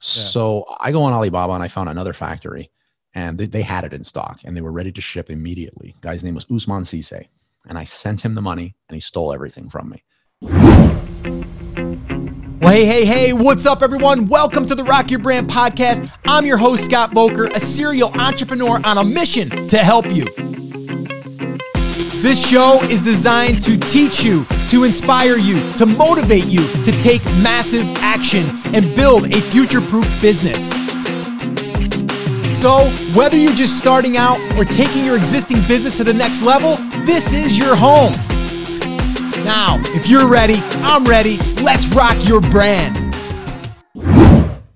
So I go on Alibaba and I found another factory and they, they had it in stock and they were ready to ship immediately. Guy's name was Usman Sise. And I sent him the money and he stole everything from me. Well, hey, hey, hey, what's up, everyone? Welcome to the Rock Your Brand podcast. I'm your host, Scott Voelker, a serial entrepreneur on a mission to help you. This show is designed to teach you, to inspire you, to motivate you to take massive action and build a future proof business. So, whether you're just starting out or taking your existing business to the next level, this is your home. Now, if you're ready, I'm ready. Let's rock your brand.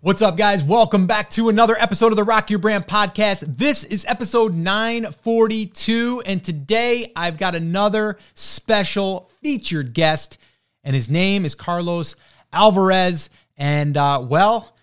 What's up, guys? Welcome back to another episode of the Rock Your Brand podcast. This is episode 942, and today I've got another special featured guest, and his name is Carlos Alvarez. And uh, well,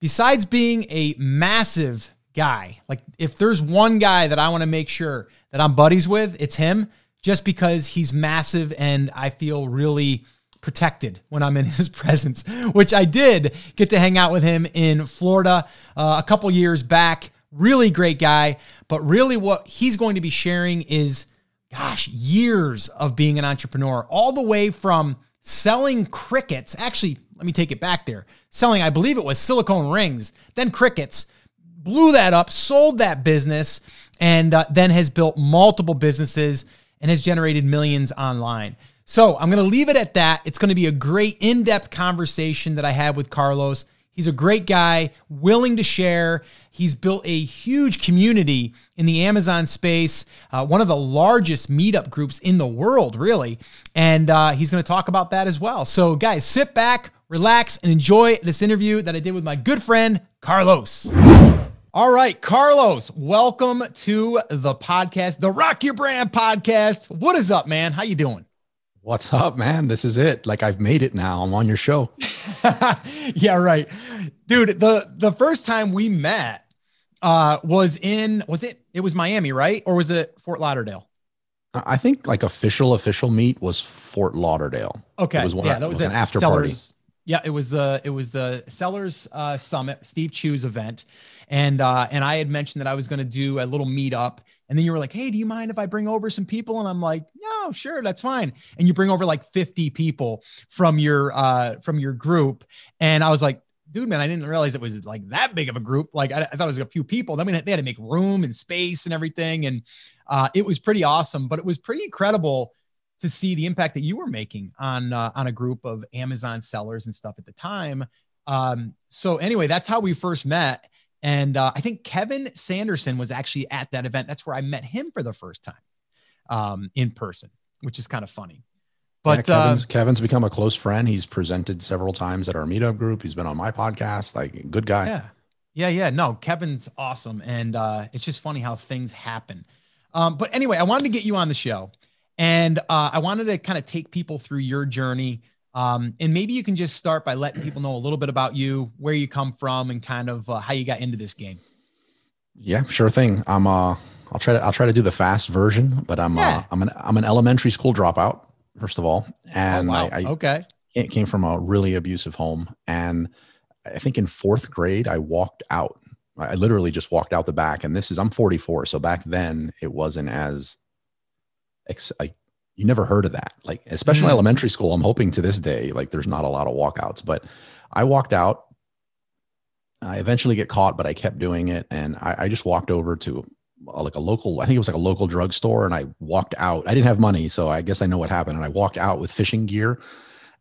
besides being a massive guy, like if there's one guy that I want to make sure that I'm buddies with, it's him, just because he's massive and I feel really protected when I'm in his presence, which I did get to hang out with him in Florida uh, a couple years back. Really great guy. But really, what he's going to be sharing is, gosh, years of being an entrepreneur, all the way from selling crickets. Actually, let me take it back there. Selling, I believe it was silicone rings, then crickets, blew that up, sold that business, and uh, then has built multiple businesses and has generated millions online. So I'm going to leave it at that. It's going to be a great in depth conversation that I had with Carlos. He's a great guy, willing to share. He's built a huge community in the Amazon space, uh, one of the largest meetup groups in the world, really. And uh, he's going to talk about that as well. So, guys, sit back, relax, and enjoy this interview that I did with my good friend, Carlos. All right, Carlos, welcome to the podcast, the Rock Your Brand podcast. What is up, man? How you doing? What's up, man? This is it. Like I've made it now. I'm on your show. yeah, right. Dude, the the first time we met uh was in was it it was Miami, right? Or was it Fort Lauderdale? I think like official official meet was Fort Lauderdale. Okay. It was one, yeah, that was, was an after party. Yeah, it was the it was the Sellers uh, Summit, Steve Chou's event, and uh, and I had mentioned that I was going to do a little meetup, and then you were like, "Hey, do you mind if I bring over some people?" And I'm like, "No, sure, that's fine." And you bring over like 50 people from your uh, from your group, and I was like, "Dude, man, I didn't realize it was like that big of a group. Like I, I thought it was a few people. I mean, they had to make room and space and everything, and uh, it was pretty awesome. But it was pretty incredible." to see the impact that you were making on uh, on a group of Amazon sellers and stuff at the time. Um, so anyway, that's how we first met. And uh, I think Kevin Sanderson was actually at that event. That's where I met him for the first time um, in person, which is kind of funny. But yeah, Kevin's, uh, Kevin's become a close friend. He's presented several times at our meetup group. He's been on my podcast. Like, good guy. Yeah, yeah, yeah. No, Kevin's awesome, and uh, it's just funny how things happen. Um, but anyway, I wanted to get you on the show and uh, I wanted to kind of take people through your journey. Um, and maybe you can just start by letting people know a little bit about you, where you come from, and kind of uh, how you got into this game. Yeah, sure thing. I'm uh, I'll try to I'll try to do the fast version, but I'm uh, yeah. uh, I'm an I'm an elementary school dropout first of all, and oh, wow. I, I okay came from a really abusive home, and I think in fourth grade I walked out. I literally just walked out the back, and this is I'm 44, so back then it wasn't as I, you never heard of that. Like, especially mm. elementary school, I'm hoping to this day, like there's not a lot of walkouts, but I walked out. I eventually get caught, but I kept doing it. And I, I just walked over to uh, like a local, I think it was like a local drugstore and I walked out. I didn't have money. So I guess I know what happened. And I walked out with fishing gear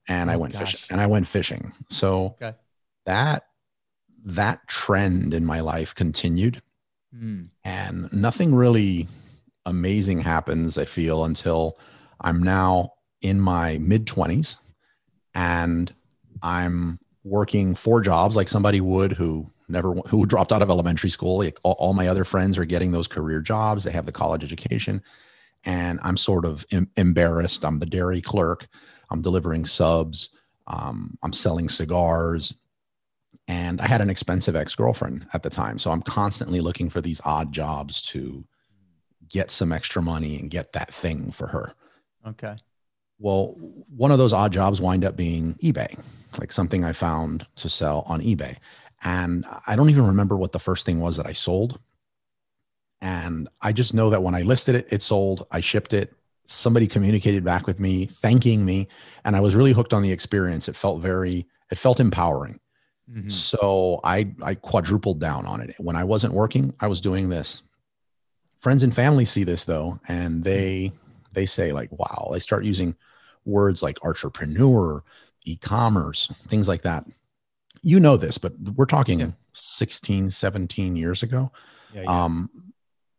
and oh, I went fishing and I went fishing. So okay. that, that trend in my life continued mm. and nothing really amazing happens, I feel, until I'm now in my mid 20s and I'm working four jobs like somebody would who never who dropped out of elementary school. Like all, all, my other friends are getting those career jobs. They have the college education. And i'm sort of em- embarrassed. I'm the dairy clerk. I'm delivering subs. Um, i'm selling cigars. And i had an expensive ex-girlfriend at the time. So i'm constantly looking for these odd jobs to get some extra money and get that thing for her. Okay. Well, one of those odd jobs wind up being eBay, like something I found to sell on eBay. And I don't even remember what the first thing was that I sold. And I just know that when I listed it, it sold, I shipped it. Somebody communicated back with me, thanking me. And I was really hooked on the experience. It felt very, it felt empowering. Mm-hmm. So I, I quadrupled down on it. When I wasn't working, I was doing this. Friends and family see this though, and they, they say like, wow, they start using words like entrepreneur, e-commerce, things like that. You know this, but we're talking yeah. 16, 17 years ago. Yeah, yeah. Um,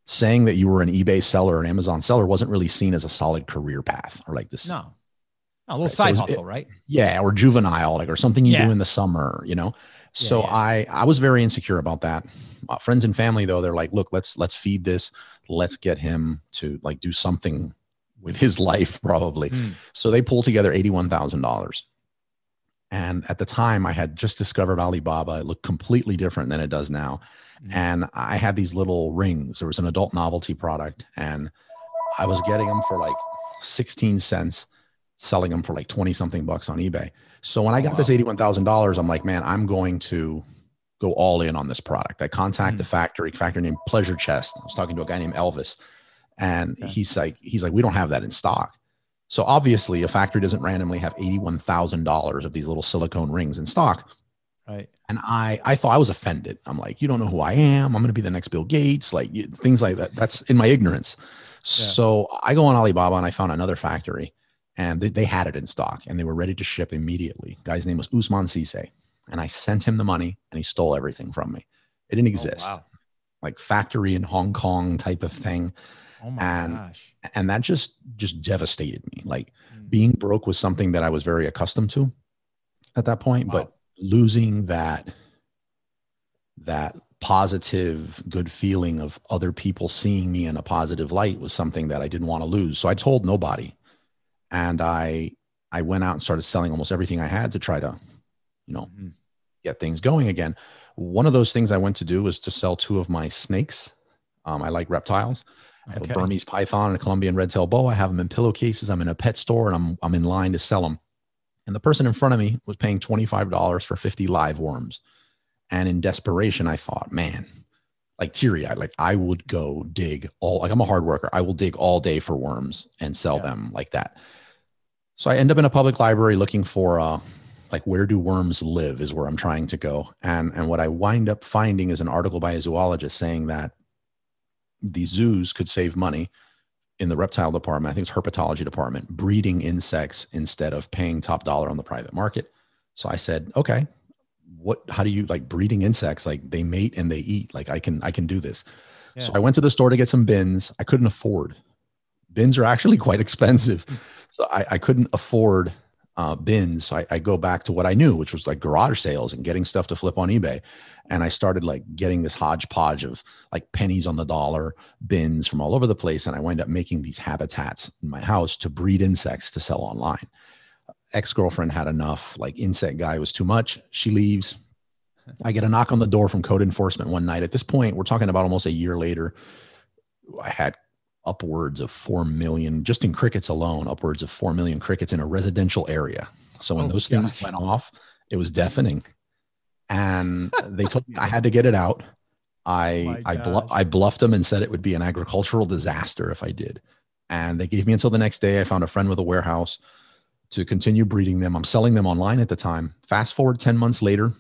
saying that you were an eBay seller or an Amazon seller wasn't really seen as a solid career path or like this. No, a little right? side so hustle, it, right? Yeah, or juvenile, like or something you do in the summer, you know. So. I I was very insecure about that. Uh, friends and family though, they're like, look, let's let's feed this, let's get him to like do something with his life probably. Mm. So they pulled together eighty one thousand dollars. And at the time, I had just discovered Alibaba. It looked completely different than it does now. Mm-hmm. And I had these little rings. There was an adult novelty product, and I was getting them for like 16 cents, selling them for like 20 something bucks on eBay. So when I got wow. this $81,000, I'm like, man, I'm going to go all in on this product. I contact mm-hmm. the factory, factory named Pleasure Chest. I was talking to a guy named Elvis, and okay. he's like, he's like, we don't have that in stock. So obviously, a factory doesn't randomly have $81,000 of these little silicone rings in stock. Right. And I, I thought I was offended. I'm like, you don't know who I am. I'm going to be the next Bill Gates, like you, things like that. That's in my ignorance. Yeah. So I go on Alibaba and I found another factory and they, they had it in stock and they were ready to ship immediately. Guy's name was Usman Sise. And I sent him the money and he stole everything from me. It didn't oh, exist. Oh, wow. Like factory in Hong Kong type of thing. Oh my and, gosh. And that just just devastated me. Like mm. being broke was something that I was very accustomed to at that point, wow. but losing that that positive good feeling of other people seeing me in a positive light was something that I didn't want to lose. So I told nobody. And I I went out and started selling almost everything I had to try to, you know, mm-hmm. get things going again. One of those things I went to do was to sell two of my snakes. Um, I like reptiles. I have a Burmese python and a Colombian red tail boa. I have them in pillowcases. I'm in a pet store and I'm I'm in line to sell them. And the person in front of me was paying $25 for 50 live worms. And in desperation, I thought, man, like teary eyed, like I would go dig all, like I'm a hard worker. I will dig all day for worms and sell yeah. them like that. So I end up in a public library looking for, uh, like where do worms live is where I'm trying to go. And, and what I wind up finding is an article by a zoologist saying that the zoos could save money in the reptile department, I think it's herpetology department, breeding insects instead of paying top dollar on the private market. So I said, okay, what, how do you like breeding insects? Like they mate and they eat. Like I can, I can do this. Yeah. So I went to the store to get some bins. I couldn't afford. Bins are actually quite expensive. So I, I couldn't afford uh, bins. So I, I go back to what I knew, which was like garage sales and getting stuff to flip on eBay and I started like getting this hodgepodge of like pennies on the dollar bins from all over the place. And I wind up making these habitats in my house to breed insects to sell online. Ex girlfriend had enough, like insect guy was too much. She leaves. I get a knock on the door from code enforcement one night. At this point, we're talking about almost a year later. I had upwards of 4 million, just in crickets alone, upwards of 4 million crickets in a residential area. So when oh, those things went off, it was deafening and they told me I had to get it out. I oh I, bluff, I bluffed them and said it would be an agricultural disaster if I did. And they gave me until the next day. I found a friend with a warehouse to continue breeding them. I'm selling them online at the time. Fast forward 10 months later,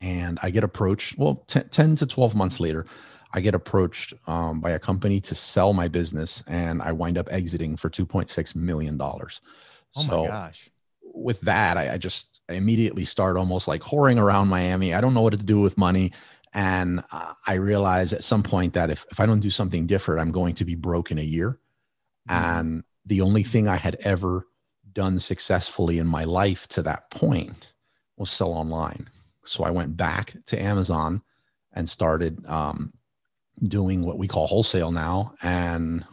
and I get approached. Well, 10, 10 to 12 months later, I get approached um, by a company to sell my business, and I wind up exiting for $2.6 million. Oh so my gosh. With that, I, I just I immediately start almost like whoring around Miami. I don't know what to do with money. And uh, I realize at some point that if, if I don't do something different, I'm going to be broke in a year. Mm-hmm. And the only thing I had ever done successfully in my life to that point was sell online. So I went back to Amazon and started um, doing what we call wholesale now. And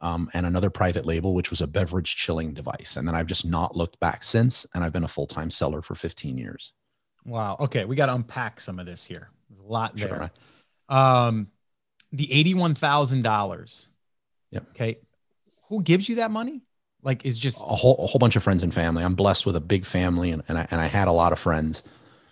um, and another private label, which was a beverage chilling device. And then I've just not looked back since. And I've been a full time seller for 15 years. Wow. Okay. We got to unpack some of this here. There's a lot there. Sure. Um, the $81,000. Yep. Okay. Who gives you that money? Like is just a whole, a whole bunch of friends and family. I'm blessed with a big family and, and I, and I had a lot of friends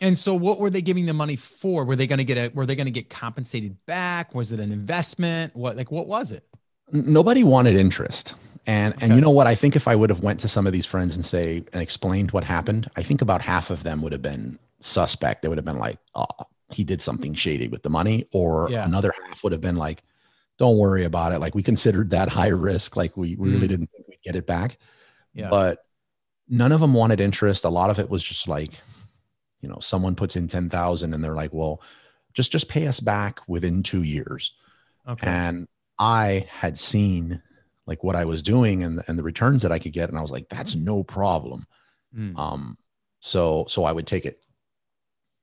And so what were they giving the money for? Were they going to get a were they going to get compensated back? Was it an investment? What like what was it? Nobody wanted interest. And okay. and you know what? I think if I would have went to some of these friends and say and explained what happened, I think about half of them would have been suspect. They would have been like, "Oh, he did something shady with the money," or yeah. another half would have been like, "Don't worry about it. Like we considered that high risk. Like we, we really mm. didn't think we'd get it back." Yeah. But none of them wanted interest. A lot of it was just like, you know, someone puts in ten thousand and they're like, "Well, just just pay us back within two years." Okay. And I had seen like what I was doing and, and the returns that I could get. And I was like, that's no problem. Mm. Um, so, so I would take it.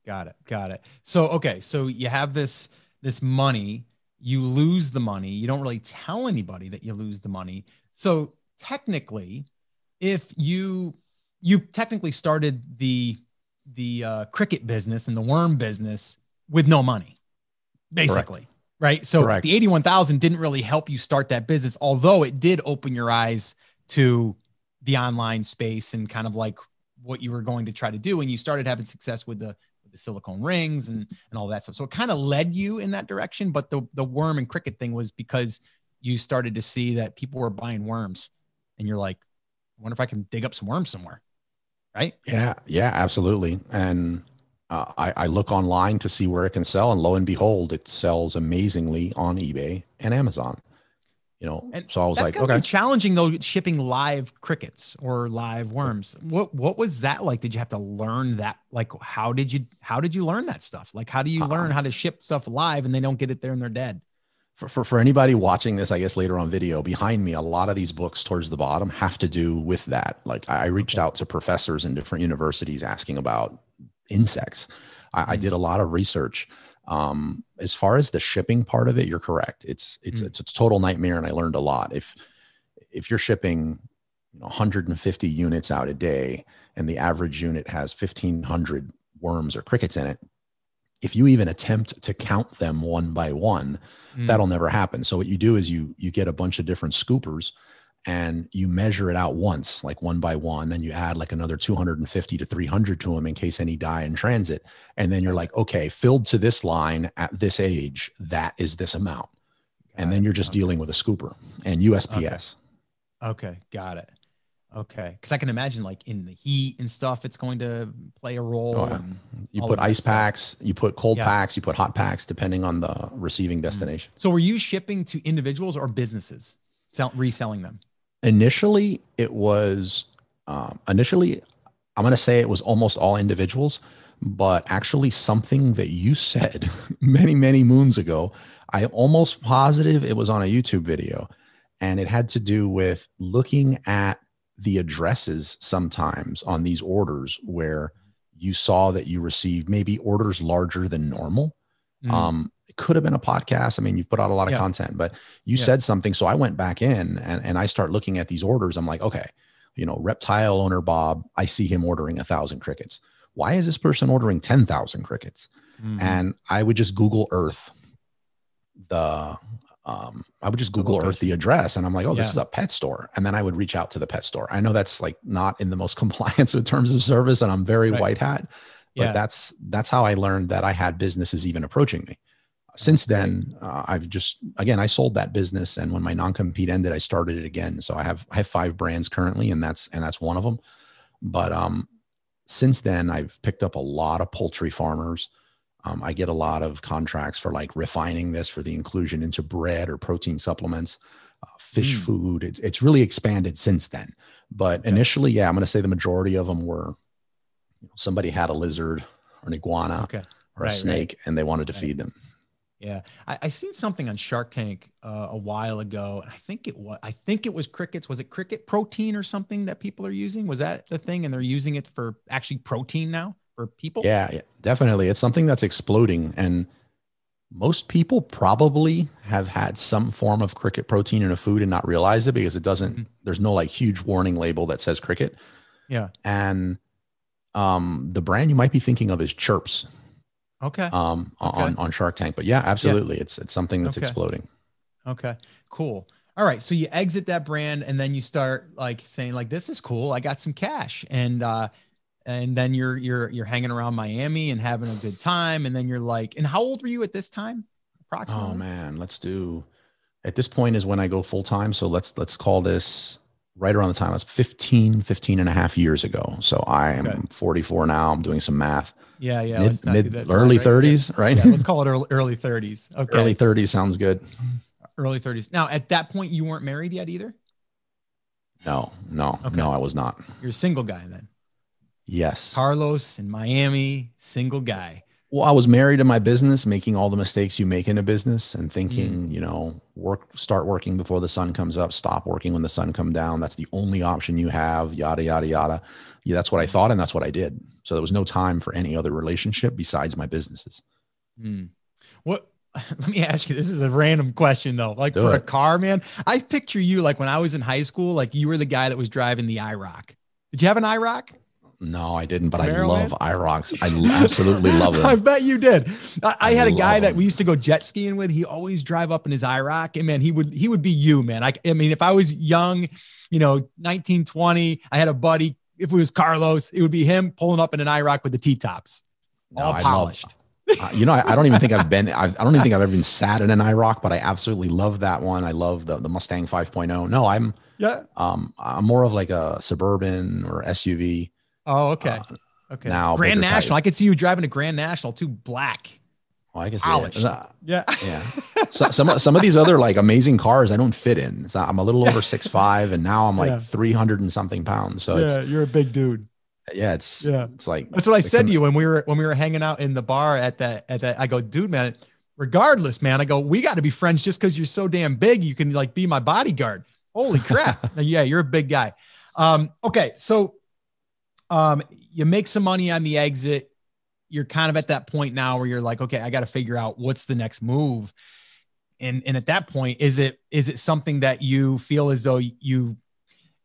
Got it. Got it. So, okay. So you have this, this money, you lose the money. You don't really tell anybody that you lose the money. So technically, if you, you technically started the, the uh, cricket business and the worm business with no money, basically. Correct right? So Correct. the 81,000 didn't really help you start that business, although it did open your eyes to the online space and kind of like what you were going to try to do. And you started having success with the, with the silicone rings and, and all that stuff. So it kind of led you in that direction. But the, the worm and cricket thing was because you started to see that people were buying worms and you're like, I wonder if I can dig up some worms somewhere. Right. Yeah. Yeah, absolutely. And uh, I, I, look online to see where it can sell, and lo and behold, it sells amazingly on eBay and Amazon. You know, and so I was like, okay, challenging though, shipping live crickets or live worms. What what was that like? Did you have to learn that? Like, how did you how did you learn that stuff? Like, how do you learn uh, how to ship stuff live and they don't get it there and they're dead? For, for, for anybody watching this, I guess later on video behind me, a lot of these books towards the bottom have to do with that. Like I reached out to professors in different universities asking about insects. I, I did a lot of research. Um, as far as the shipping part of it, you're correct. It's it's mm. it's a total nightmare, and I learned a lot. If if you're shipping 150 units out a day, and the average unit has 1,500 worms or crickets in it, if you even attempt to count them one by one, mm. that'll never happen. So what you do is you you get a bunch of different scoopers and you measure it out once, like one by one, then you add like another 250 to 300 to them in case any die in transit. And then you're like, okay, filled to this line at this age, that is this amount. Got and then you're just okay. dealing with a scooper and USPS. Okay, okay. got it. Okay, because I can imagine like in the heat and stuff, it's going to play a role. Oh, yeah. You put ice packs, you put cold yeah. packs, you put hot packs, depending on the receiving mm. destination. So, were you shipping to individuals or businesses, sell, reselling them? Initially it was um, initially i'm going to say it was almost all individuals but actually something that you said many many moons ago i almost positive it was on a youtube video and it had to do with looking at the addresses sometimes on these orders where you saw that you received maybe orders larger than normal mm. um, could have been a podcast. I mean, you've put out a lot of yeah. content, but you yeah. said something. So I went back in and, and I start looking at these orders. I'm like, okay, you know, reptile owner Bob, I see him ordering a thousand crickets. Why is this person ordering 10,000 crickets? Mm-hmm. And I would just Google Earth the, um, I would just Google Earth the address and I'm like, oh, this is a pet store. And then I would reach out to the pet store. I know that's like not in the most compliance with terms of service and I'm very right. white hat, but yeah. that's, that's how I learned that I had businesses even approaching me since then uh, i've just again i sold that business and when my non-compete ended i started it again so i have i have five brands currently and that's and that's one of them but um since then i've picked up a lot of poultry farmers um, i get a lot of contracts for like refining this for the inclusion into bread or protein supplements uh, fish mm. food it's, it's really expanded since then but okay. initially yeah i'm going to say the majority of them were you know, somebody had a lizard or an iguana okay. or right, a snake right. and they wanted to right. feed them yeah, I, I seen something on Shark Tank uh, a while ago, and I think it was I think it was crickets. Was it cricket protein or something that people are using? Was that the thing? And they're using it for actually protein now for people. Yeah, yeah, definitely. It's something that's exploding, and most people probably have had some form of cricket protein in a food and not realize it because it doesn't. Mm-hmm. There's no like huge warning label that says cricket. Yeah, and um, the brand you might be thinking of is Chirps. Okay. Um, okay. on on Shark Tank, but yeah, absolutely, yeah. it's it's something that's okay. exploding. Okay, cool. All right, so you exit that brand, and then you start like saying like, "This is cool. I got some cash." And uh, and then you're you're you're hanging around Miami and having a good time, and then you're like, and how old were you at this time? Approximately. Oh man, let's do. At this point is when I go full time. So let's let's call this right around the time. That's 15, 15 and a half years ago. So I am Okay. 44 now. I'm doing some math. Yeah, yeah. mid, let's not do mid early Right, right, 30s, right? Yeah, let's call it early, early 30s. Okay. early 30s sounds good. early 30s. Now, at that point, you weren't married yet either. No, no, Okay. no, I was not. You're a single guy then. Yes. Carlos in Miami, single guy. Well, I was married in my business, making all the mistakes you make in a business and Mm. thinking, you know, work, start working before the sun comes up, stop working when the sun come down. That's the only option you have, yada, yada, yada. Yeah, that's what I thought. And that's what I did. So there was no time for any other relationship besides my businesses. Hmm. What? Let me ask you. This is a random question though. Like Do for a car, man, I picture you like when I was in high school. Like you were the guy that was driving the IROC. Did you have an IROC? No, I didn't, but I love? IROCs. I absolutely love them. I bet you did. I, I I had a guy that we used to go jet skiing with. He always drive up in his IROC, and man, he would he would be you, man. I, I mean, if I was young, you know, 19, 20, I had a buddy. If it was Carlos, it would be him pulling up in an IROC with the T tops, No, all I love- polished. Uh, you know, I, I don't even think I've been, I've, I don't even think I've ever been sat in an IROC, but I absolutely love that one. I love the, the Mustang 5.0. No, I'm, yeah. um, I'm more of like a suburban or SUV. Oh, okay. Uh, okay. now Grand National. type. I could see you driving a Grand National too, black. Well, I guess Polished. yeah. Yeah. yeah. So, some of- some of these other like amazing cars I don't fit in. So I'm a little over six five, and now I'm like Yeah. 300 and something pounds. So yeah, you're a big dude. yeah, it's Yeah. it's like That's what I said com- to you when we were when we were hanging out in the bar at that at that. I go, dude, man. Regardless, man. I go, we got to be friends just because you're so damn big. You can like be my bodyguard. Holy crap! yeah, you're a big guy. Um, okay, so um, you make some money on the exit. You're kind of at that point now where you're like, okay, I got to figure out what's the next move. And and at that point, is it is it something that you feel as though you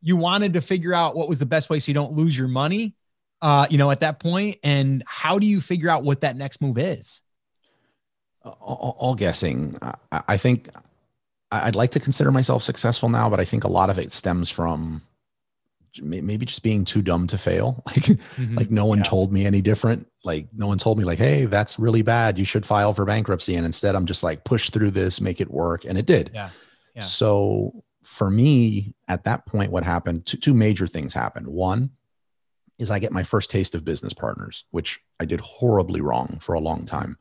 you wanted to figure out what was the best way so you don't lose your money? uh, you know, at that? And how do you figure out what that next move is? all, all guessing. I, I think I'd like to consider myself successful now, but I think a lot of it stems from maybe just being too dumb to fail. Like, like no one Yeah. told me any different. Like no one told me like, Hey, that's really bad. You should file for bankruptcy. And instead I'm just like, push through this, make it work. And it did. Yeah. Yeah. So for me at that point, what happened, two, two major things happened. One is I get my first taste of business partners, which I did horribly wrong for a long time.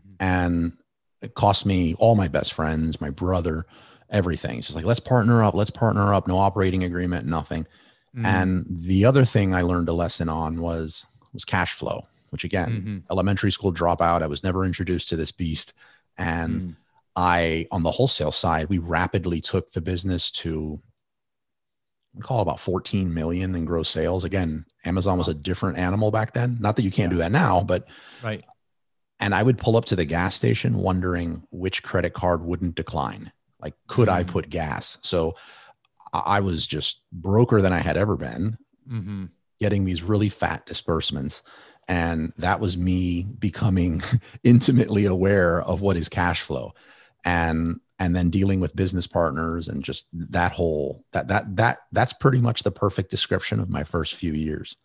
Mhm. And it cost me all my best friends, my brother, everything. It's just like, let's partner up, let's partner up, no operating agreement, nothing. Mhm. And the other thing I learned a lesson on was was cash flow, which again, Mhm. elementary school dropout. I was never introduced to this beast. And Mhm. I, on the wholesale side, we rapidly took the business to we call about 14 million in gross sales. Again, Amazon was a different animal back then. Not that you can't do that now, but right. and I would pull up to the gas station wondering which credit card wouldn't decline. Like, could I Mm. put gas? So I was just broker than I had ever been, Mhm. getting these really fat disbursements. And that was me becoming intimately aware of what is cash flow. And and then dealing with business partners and just that whole that that that that's pretty much the perfect description of my first few years.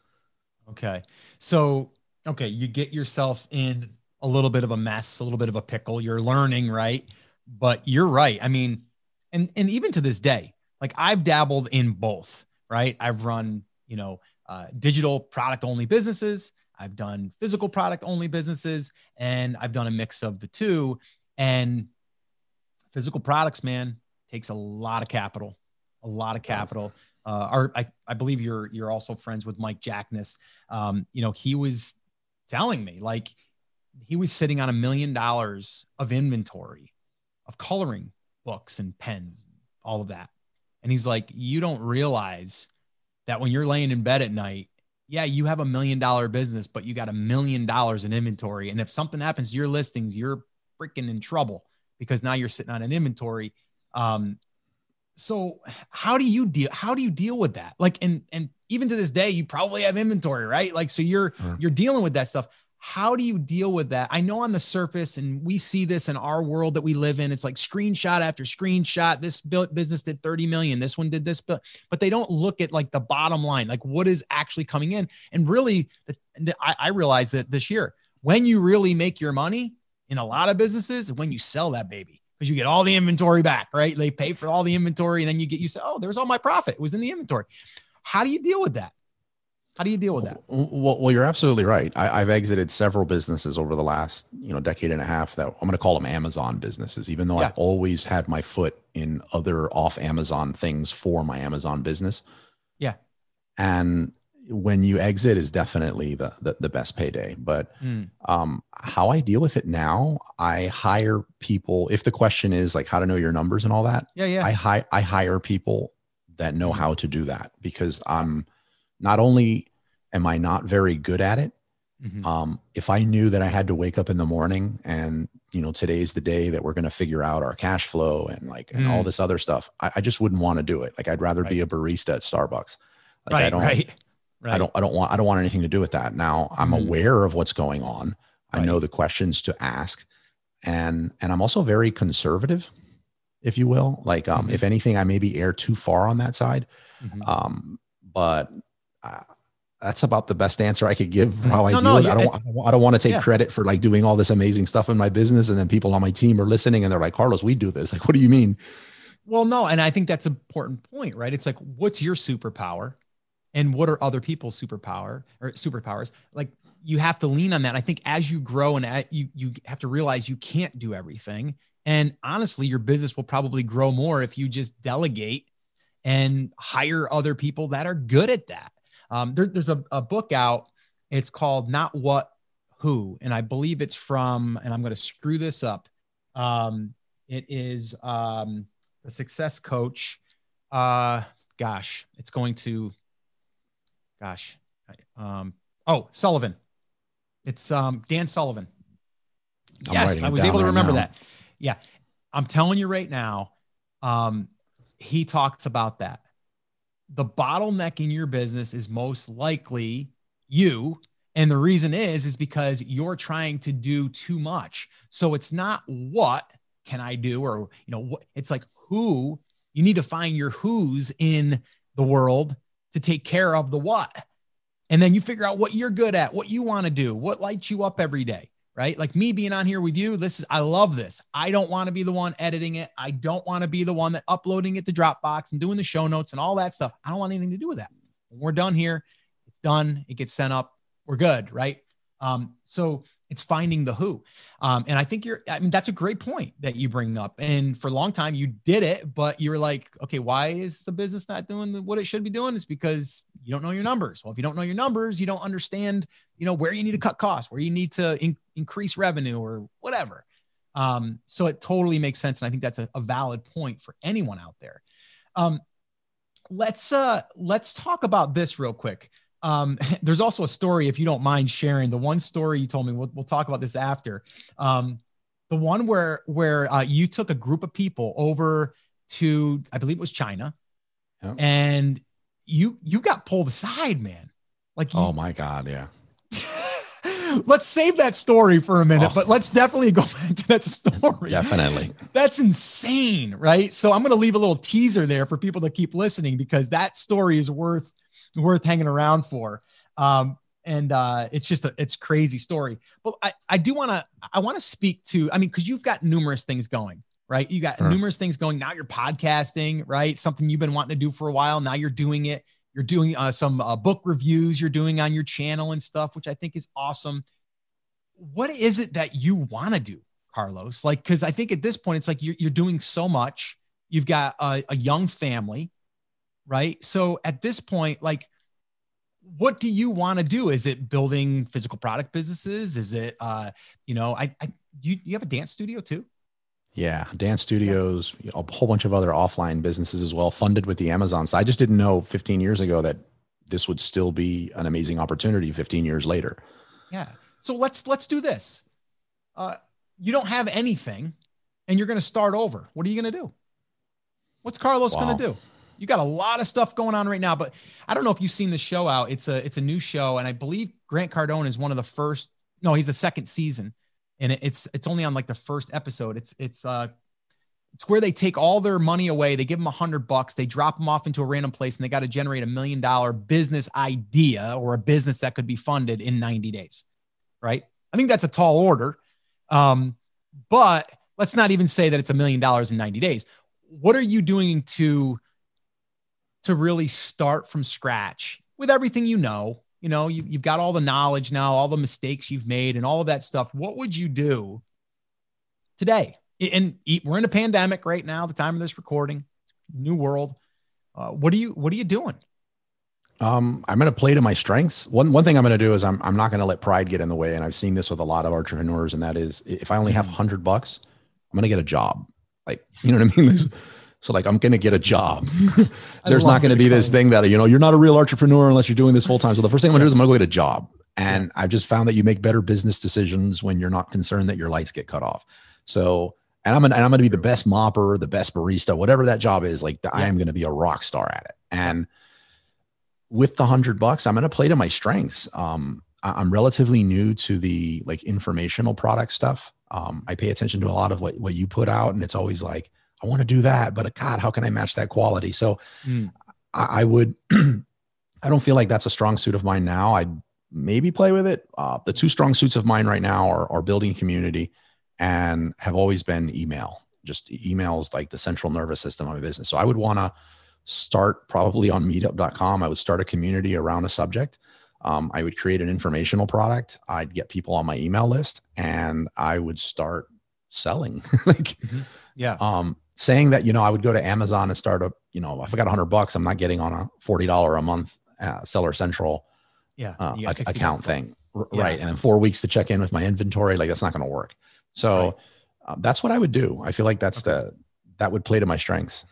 Okay. So, okay, you get yourself in a little bit of a mess, a little bit of a pickle. You're learning, right? But you're right. I mean, and and even to this day, like I've dabbled in both, right? I've run, you know, uh, digital product only businesses. I've done physical product only businesses, and I've done a mix of the two. And physical products, man, takes a lot of capital, a lot of capital. Uh, our, I, I believe you're you're also friends with Mike Jackness. Um, you know, he was telling me like he was sitting on a million dollars of inventory of coloring books and pens, all of that. And he's like, you don't realize that when you're laying in bed at night, yeah, you have a million dollar business, but you got a million dollars in inventory. And if something happens to your listings, you're freaking in trouble because now you're sitting on an inventory. Um, so how do you deal how do you deal with that like and and even to this day you probably have inventory right like so you're Sure. you're dealing with that stuff how do you deal with that? I know on the surface, and we see this in our world that we live in. It's like screenshot after screenshot. This business did 30 million. This one did this, but but they don't look at like the bottom line, like what is actually coming in. And really, the, the, I, I realized that this year, when you really make your money in a lot of businesses, when you sell that baby, because you get all the inventory back, right? They pay for all the inventory, and then you get you say, oh, there's all my profit. It was in the inventory. How do you deal with that? How do you deal with that? Well, well you're absolutely right. I, have exited several businesses over the last, you know, decade and a half that I'm going to call them Amazon businesses, even though yeah. I've always had my foot in other off Amazon things for my Amazon business. Yeah. And when you exit is definitely the, the, the best payday. But mm. um, how I deal with it now, I hire people. If the question is like how to know your numbers and all that, yeah, yeah, I hi- I hire people that know how to do that because I'm not only am I not very good at it. Mm-hmm. Um, if I knew that I had to wake up in the morning and you know today's the day that we're going to figure out our cash flow and like and mm. all this other stuff, I, I just wouldn't want to do it. Like I'd rather right. be a barista at Starbucks. Like right, I don't, right, right. I don't, I don't want, I don't want anything to do with that. Now I'm mm. aware of what's going on. I know the questions to ask, and and I'm also very conservative, if you will. Like um, mm-hmm. if anything, I maybe err too far on that side. Mm-hmm. Um, but uh, that's about the best answer I could give for how I no, do no, it. I don't, I don't, I don't want to take yeah. credit for like doing all this amazing stuff in my business. And then people on my team are listening and they're like, Carlos, we do this. Like, what do you mean? Well, no. And I think that's an important point, right? It's like, what's your superpower and what are other people's superpower or superpowers? Like you have to lean on that. I think as you grow and you, you have to realize you can't do everything. And honestly, your business will probably grow more if you just delegate and hire other people that are good at that um, there, there's a, a book out. It's called Not What Who, and I believe it's from, and I'm going to screw this up. Um, it is um, the success coach. Uh, gosh, it's going to, gosh, um, oh, Sullivan. It's um, Dan Sullivan. I'm yes, I was able to remember that. Yeah, I'm telling you right now. Um, he talks about that the bottleneck in your business is most likely you. And the reason is is because you're trying to do too much. So it's not what can i do or you know what it's like who you need to find your who's in the world to take care of the what. And then you figure out what you're good at what you want to do what lights you up every day right? Like me being on here with you, this is I love this. I don't want to be the one editing it. I don't want to be the one that uploading it to Dropbox and doing the show notes and all that stuff. I don't want anything to do with that. When we're done here, it's done. It gets sent up. We're good, right? Um, so it's finding the who. Um, and I think you're, I mean, that's a great point that you bring up. And for a long time you did it, but you were like, okay, why is the business not doing what it should be doing? It's because you don't know your numbers. Well, if you don't know your numbers, you don't understand, you know, where you need to cut costs, where you need to in- increase revenue or whatever. Um, so it totally makes sense. And I think that's a, a valid point for anyone out there. Um, let's, uh, let's talk about this real quick. Um, there's also a story, if you don't mind sharing the one story you told me, we'll, we'll talk about this after. Um, the one where, where uh, you took a group of people over to, I believe it was China and you, you got pulled aside, man. Like, you, oh my God. Yeah. let's save that story for a minute, oh. but let's definitely go back to that story. Definitely. That's insane, right? So I'm going to leave a little teaser there for people to keep listening because that story is worth worth hanging around for. Um, and uh, it's just a it's crazy story. But I I do want to I want to speak to I mean because you've got numerous things going right. You got sure. numerous things going now. You're podcasting right, something you've been wanting to do for a while. Now you're doing it. You're doing uh, some uh, book reviews. You're doing on your channel and stuff, which I think is awesome. What is it that you want to do, Carlos? Like because I think at this point it's like you're you're doing so much. You've got a, a young family right? So at this point, like, what do you want to do? Is it building physical product businesses? Is it, uh, you know, I, I you, you have a dance studio too? Yeah, dance studios, yeah. a whole bunch of other offline businesses as well, funded with the Amazon. So I just didn't know 15 years ago that this would still be an amazing opportunity 15 years later. Yeah. So let's let's do this. Uh, you don't have anything, and you're going to start over. What are you going to do? What's Carlos wow. going to do? You got a lot of stuff going on right now. But I don't know if you've seen the show out. It's a it's a new show, and I believe Grant Cardone is one of the first no, he's the second season, and it's it's only on like the first episode. It's it's uh it's where they take all their money away. They give them a hundred bucks. They drop them off into a random place, and they got to generate a million dollar business idea or a business that could be funded in 90 days. Right? I think that's a tall order. Um, but let's not even say that it's a million dollars in 90 days. What are you doing to to really start from scratch with everything you know? You know, you, you've got all the knowledge now, all the mistakes you've made, and all of that stuff. What would you do today? And we're in a pandemic right now, the time of this recording, new world. Uh, what are you What are you doing? Um, I'm going to play to my strengths. One one thing I'm going to do is I'm I'm not going to let pride get in the way, and I've seen this with a lot of entrepreneurs, and that is if I only have mm-hmm. hundred bucks, I'm going to get a job. Like you know what I mean? So like I'm going to get a job. There's not going to be this thing that you know you're not a real entrepreneur unless you're doing this full time. So the first thing I'm going to do is I'm going to go get a job. And. I've just found that you make better business decisions when you're not concerned that your lights get cut off. So and I'm gonna, and I'm going to be the best mopper, the best barista, whatever that job is. Like yeah. I am going to be a rock star at it. And with the hundred bucks, I'm going to play to my strengths. Um, I'm relatively new to the like informational product stuff. Um, I pay attention to a lot of what, what you put out, and it's always like, I want to do that, but God, how can I match that quality? So mm. I, I, would, I don't feel like that's a strong suit of mine now. I'd maybe play with it. Uh, the two strong suits of mine right now are, are building community and have always been email. Just emails like the central nervous system of a business. So I would want to start probably on meetup.com. I would start a community around a subject. Um, I would create an informational product. I'd get people on my email list and I would start selling. like, mm-hmm. yeah. Um, saying that, you know, I would go to Amazon and start a, you know, if I got hundred bucks, I'm not getting on a $40 a month uh, seller central yeah, uh, account thing. Yeah. Right. And then four weeks to check in with my inventory. Like that's not going to work. So right. uh, that's what I would do. I feel like that's okay. the, that would play to my strengths.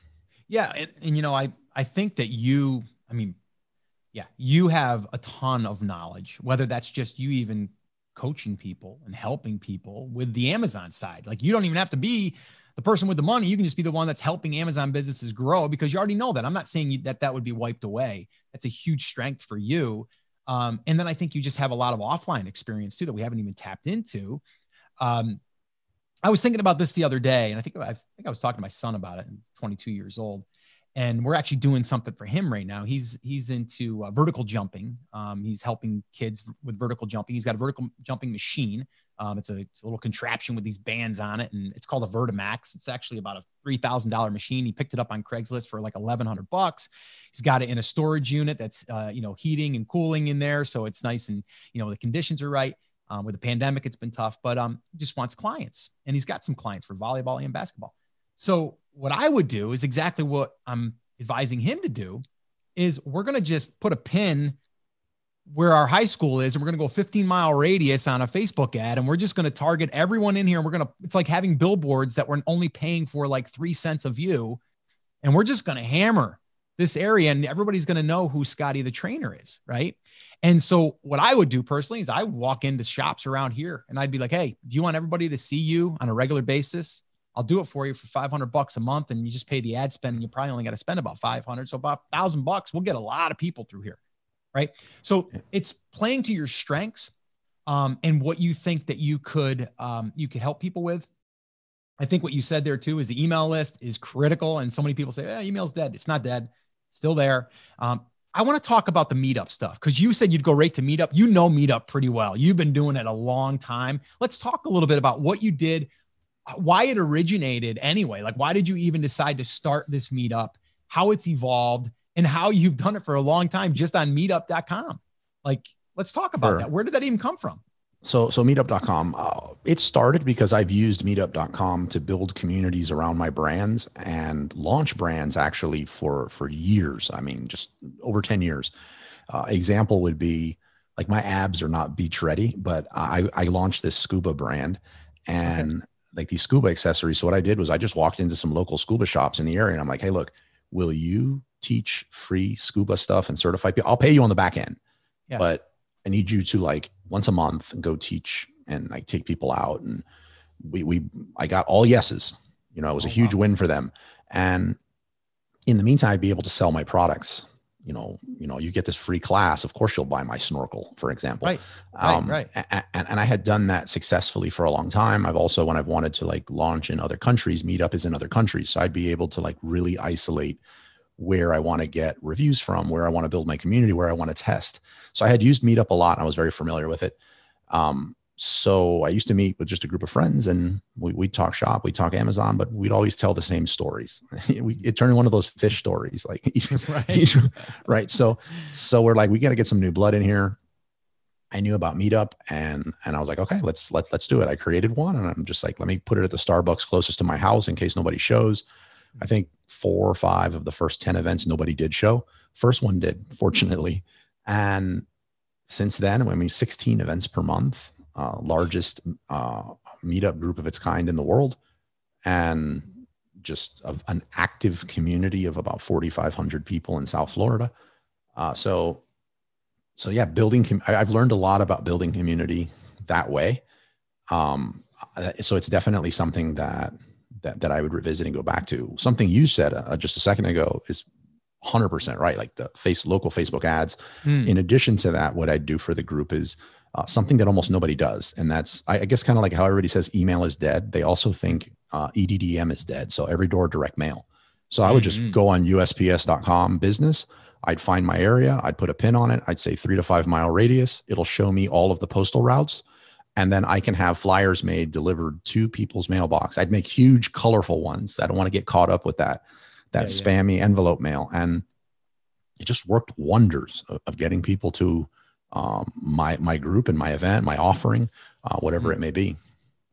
Yeah, and, and you know, I I think that you, I mean, yeah, you have a ton of knowledge. Whether that's just you even coaching people and helping people with the Amazon side, like you don't even have to be the person with the money. You can just be the one that's helping Amazon businesses grow because you already know that. I'm not saying you, that that would be wiped away. That's a huge strength for you. Um, and then I think you just have a lot of offline experience too that we haven't even tapped into. Um, I was thinking about this the other day, and I think I, think I was talking to my son about it. And 22 years old, and we're actually doing something for him right now. He's he's into uh, vertical jumping. Um, he's helping kids with vertical jumping. He's got a vertical jumping machine. Um, it's, a, it's, a, little contraption with these bands on it, and it's called a Vertimax. It's actually about a three thousand dollar machine. He picked it up on Craigslist for like eleven hundred bucks. He's got it in a storage unit that's uh, you know heating and cooling in there, so it's nice and you know the conditions are right. Um, with the pandemic, it's been tough, but um, just wants clients, and he's got some clients for volleyball and basketball. So what I would do is exactly what I'm advising him to do. Is we're gonna just put a pin where our high school is, and we're gonna go 15 mile radius on a Facebook ad, and we're just gonna target everyone in here. And we're gonna it's like having billboards that we're only paying for like three cents a view, and we're just gonna hammer this area and everybody's going to know who Scotty the trainer is, right? And so what I would do personally is I would walk into shops around here and I'd be like, "Hey, do you want everybody to see you on a regular basis? I'll do it for you for 500 bucks a month and you just pay the ad spend and you probably only got to spend about 500, so about 1000 bucks. We'll get a lot of people through here." Right? So it's playing to your strengths um, and what you think that you could um, you could help people with I think what you said there too is the email list is critical. And so many people say, eh, email's dead. It's not dead still there. Um, I want to talk about the meetup stuff because you said you'd go right to meetup. You know meetup pretty well. You've been doing it a long time. Let's talk a little bit about what you did, why it originated anyway. Like, why did you even decide to start this meetup, how it's evolved, and how you've done it for a long time just on meetup.com? Like, let's talk about sure. that. Where did that even come from? So, so meetup.com, uh, it started because I've used meetup.com to build communities around my brands and launch brands actually for, for years. I mean, just over 10 years. Uh, example would be like my abs are not beach ready, but I, I launched this scuba brand and okay. Like these scuba accessories. So what I did was I just walked into some local scuba shops in the area and I'm like, Hey, look, will you teach free scuba stuff and certify people? I'll pay you on the back end, yeah. but I need you to like once a month and go teach and like take people out. And we, we, I got all yeses, you know, it was oh, a huge wow. win for them. And in the meantime, I'd be able to sell my products, you know, you know, you get this free class. Of course, you'll buy my snorkel, for example. Right. Um, right. right. And, and I had done that successfully for a long time. I've also, when I've wanted to like launch in other countries, Meetup is in other countries. So I'd be able to like really isolate where I want to get reviews from, where I want to build my community, where I want to test. So I had used Meetup a lot. And I was very familiar with it. Um, so I used to meet with just a group of friends and we, we'd talk shop, we'd talk Amazon, but we'd always tell the same stories. we, it turned into one of those fish stories, like, right. right. So, so we're like, we got to get some new blood in here. I knew about Meetup and, and I was like, okay, let's, let, let's do it. I created one and I'm just like, let me put it at the Starbucks closest to my house in case nobody shows. I think four or five of the first 10 events, nobody did show. First one did, fortunately. And since then, I mean, 16 events per month uh, largest uh, meetup group of its kind in the world, and just a, an active community of about 4,500 people in South Florida. Uh, so, so yeah, building. Com- I, have learned a lot about building community that way. Um, uh, so it's definitely something that that that I would revisit and go back to. Something you said uh, just a second ago is 100% right. Like the face local Facebook ads. Mm. In addition to that, what I do for the group is uh, something that almost nobody does. And that's, I, I guess, kind of like how everybody says email is dead. They also think uh, EDDM is dead. So every door direct mail. So I would just mm-hmm. go on USPS.com business. I'd find my area. I'd put a pin on it. I'd say three to five mile radius. It'll show me all of the postal routes. And then I can have flyers made delivered to people's mailbox. I'd make huge, colorful ones. I don't want to get caught up with that, that yeah, spammy yeah. envelope mail. And it just worked wonders of, of getting people to um, my my group and my event, my offering, uh, whatever mm. it may be.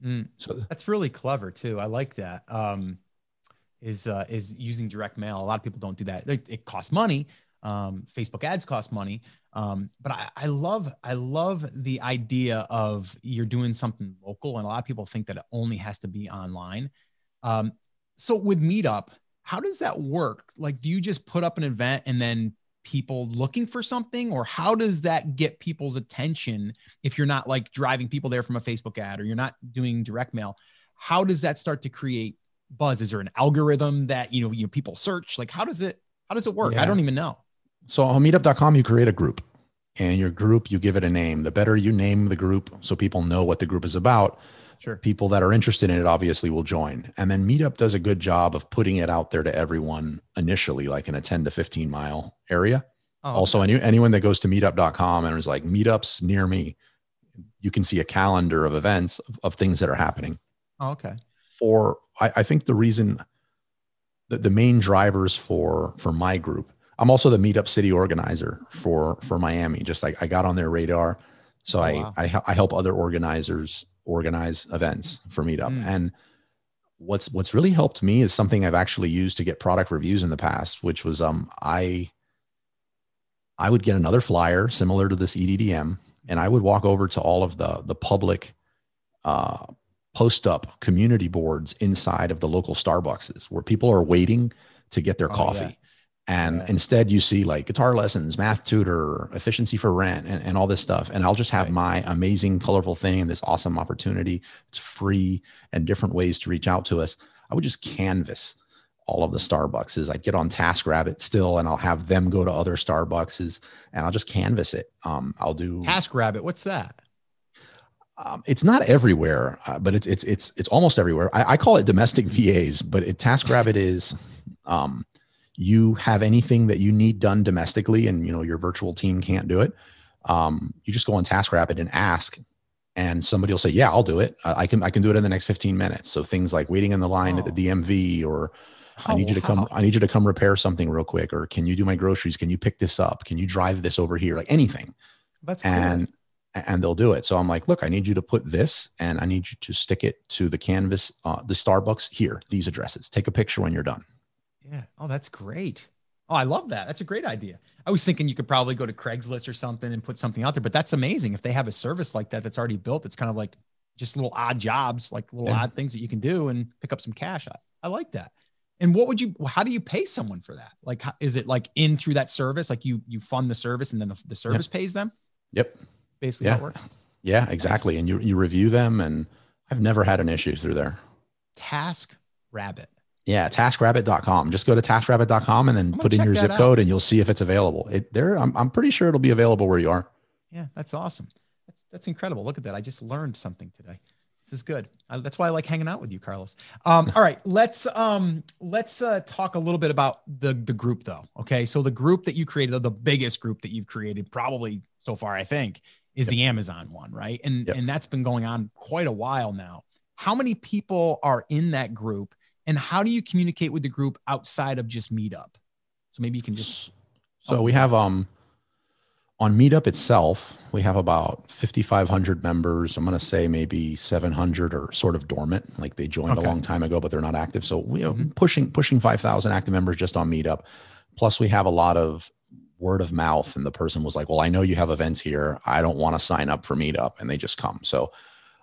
Mm. So that's really clever too. I like that. Um, is uh, is using direct mail. A lot of people don't do that. It, it costs money. Um, Facebook ads cost money. Um, but I, I love I love the idea of you're doing something local, and a lot of people think that it only has to be online. Um, so with Meetup, how does that work? Like, do you just put up an event and then people looking for something or how does that get people's attention if you're not like driving people there from a facebook ad or you're not doing direct mail? How does that start to create buzz is there an algorithm that you know you know, people search? Like how does it how does it work? Yeah. i don't even know. So on meetup.com you create a group and your group you give it a name. The better you name the group so people know what the group is about Sure. People that are interested in it obviously will join. And then Meetup does a good job of putting it out there to everyone initially, like in a 10 to 15 mile area. Oh, also, okay. any, anyone that goes to meetup.com and is like meetups near me, you can see a calendar of events of, of things that are happening. Oh, okay. For I, I think the reason that the main drivers for for my group, I'm also the meetup city organizer for for Miami. Just like I got on their radar. So oh, I, wow. I I help other organizers organize events for Meetup. Mm. And what's what's really helped me is something I've actually used to get product reviews in the past, which was um I I would get another flyer similar to this EDDM, and I would walk over to all of the the public uh, post up community boards inside of the local Starbuckses where people are waiting to get their oh, coffee. And yeah. instead, you see like guitar lessons, math tutor, efficiency for rent, and, and all this stuff. And I'll just have right. my amazing, colorful thing and this awesome opportunity. It's free and different ways to reach out to us. I would just canvas all of the Starbuckses. I'd get on TaskRabbit still, and I'll have them go to other Starbuckses, and I'll just canvas it. Um, I'll do TaskRabbit. What's that? Um, it's not everywhere, uh, but it's it's it's it's almost everywhere. I, I call it domestic VAs, but it, TaskRabbit is. Um, you have anything that you need done domestically and you know your virtual team can't do it um, you just go on taskrabbit and ask and somebody will say yeah i'll do it. I can i can do it in the next 15 minutes. So things like waiting in the line oh. at the dmv or i need oh, you to come i need you to come repair something real quick or can you do my groceries? Can you pick this up? Can you drive this over here? Like anything. That's and cool. and they'll do it. So i'm like look i need you to put this and i need you to stick it to the canvas uh, the starbucks here these addresses. Take a picture when you're done yeah. Oh, that's great. Oh, I love that. That's a great idea. I was thinking you could probably go to Craigslist or something and put something out there, but that's amazing. If they have a service like that that's already built, it's kind of like just little odd jobs, like little yeah. odd things that you can do and pick up some cash. I, I like that. And what would you? How do you pay someone for that? Like, how, is it like in through that service? Like you you fund the service and then the, the service yep. pays them? Yep. Basically, yeah. Yeah, exactly. Nice. And you you review them, and I've never had an issue through there. Task Rabbit. Yeah, taskrabbit.com. Just go to taskrabbit.com and then put in your zip out. code and you'll see if it's available. It there I'm, I'm pretty sure it'll be available where you are. Yeah, that's awesome. That's that's incredible. Look at that. I just learned something today. This is good. I, that's why I like hanging out with you, Carlos. Um, all right, let's um, let's uh, talk a little bit about the the group, though. Okay, so the group that you created, the biggest group that you've created, probably so far, I think, is the Amazon one, right? And Yep. and that's been going on quite a while now. How many people are in that group, and how do you communicate with the group outside of just Meetup? So maybe you can just So we have um on Meetup itself, we have about 5,500 members. I'm going to say maybe 700 are sort of dormant, like they joined Okay. a long time ago, but they're not active. So we are Mhm. pushing pushing 5,000 active members just on Meetup. Plus, we have a lot of word of mouth, and the person was like, "Well, I know you have events here. I don't want to sign up for Meetup," and they just come. So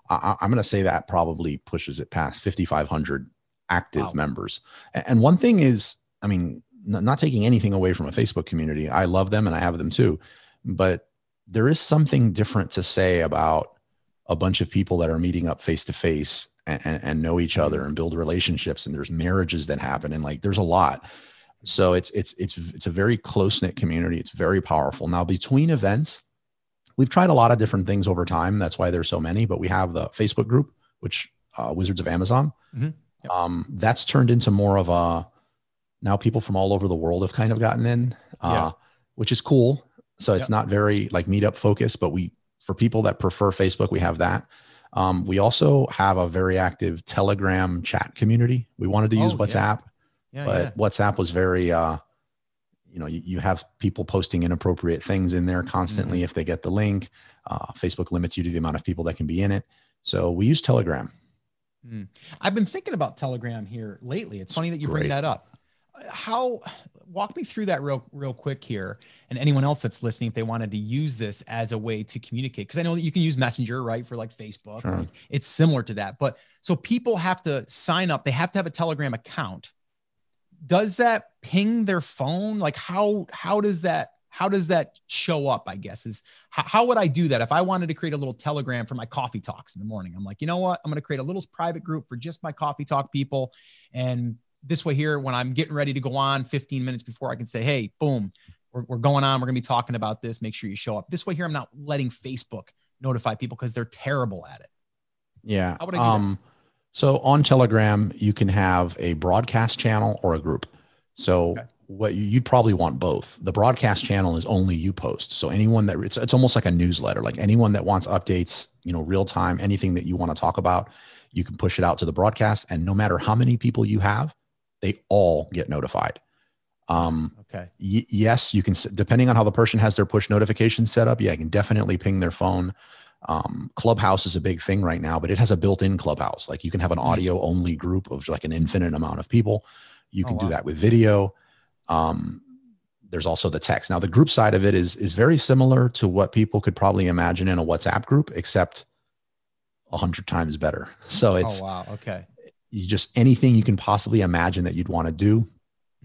I, I'm going to say that probably pushes it past 5,500 active Wow. members. And one thing is, I mean, not taking anything away from a Facebook community. I love them and I have them too. But there is something different to say about a bunch of people that are meeting up face to face and, and know each other and build relationships. And there's marriages that happen and like there's a lot. So it's it's it's it's a very close knit community. It's very powerful. Now between events, we've tried a lot of different things over time. That's why there's so many. But we have the Facebook group, which uh, Wizards of Amazon. Mhm. Yep. Um, that's turned into more of a now people from all over the world have kind of gotten in, uh, Yeah. which is cool. So it's Yep. not very like meetup focused, but we for people that prefer Facebook, we have that. Um, we also have a very active Telegram chat community. We wanted to use Oh. WhatsApp, yeah, but yeah. WhatsApp was very, uh, you know, you, you have people posting inappropriate things in there constantly Mm-hmm. if they get the link. Uh, Facebook limits you to the amount of people that can be in it. So we use Telegram. Mm. I've been thinking about Telegram here lately. It's funny that you bring that up. How walk me through that real real quick here, and anyone else that's listening, if they wanted to use this as a way to communicate, because I know that you can use Messenger, right, for like Facebook. Sure. like, it's similar to that, but so people have to sign up. They have to have a Telegram account. Does that ping their phone? Like how how does that how does that show up? I guess is how, how would I do that if I wanted to create a little Telegram for my coffee talks in the morning? I'm like, you know what? I'm going to create a little private group for just my coffee talk people, and this way here, when I'm getting ready to go on 15 minutes before, I can say, hey, boom, we're, we're going on. We're going to be talking about this. Make sure you show up. This way here, I'm not letting Facebook notify people because they're terrible at it. Yeah. How would I do that? Um, so on Telegram, you can have a broadcast channel or a group. So Okay. What you, you'd probably want both. The broadcast channel is only you post. So anyone that it's it's almost like a newsletter. Like anyone that wants updates, you know, real time, anything that you want to talk about, you can push it out to the broadcast. And no matter how many people you have, they all get notified. Um, Okay. y- yes, you can, depending on how the person has their push notifications set up. Yeah, I can definitely ping their phone. Um, Clubhouse is a big thing right now, but it has a built in Clubhouse. Like you can have an Mm. audio only group of like an infinite amount of people. You Oh, can do that with video. Um, there's also the text. Now, the group side of it is is very similar to what people could probably imagine in a WhatsApp group, except a hundred times better. So it's oh, wow. Okay. you just anything you can possibly imagine that you'd want to do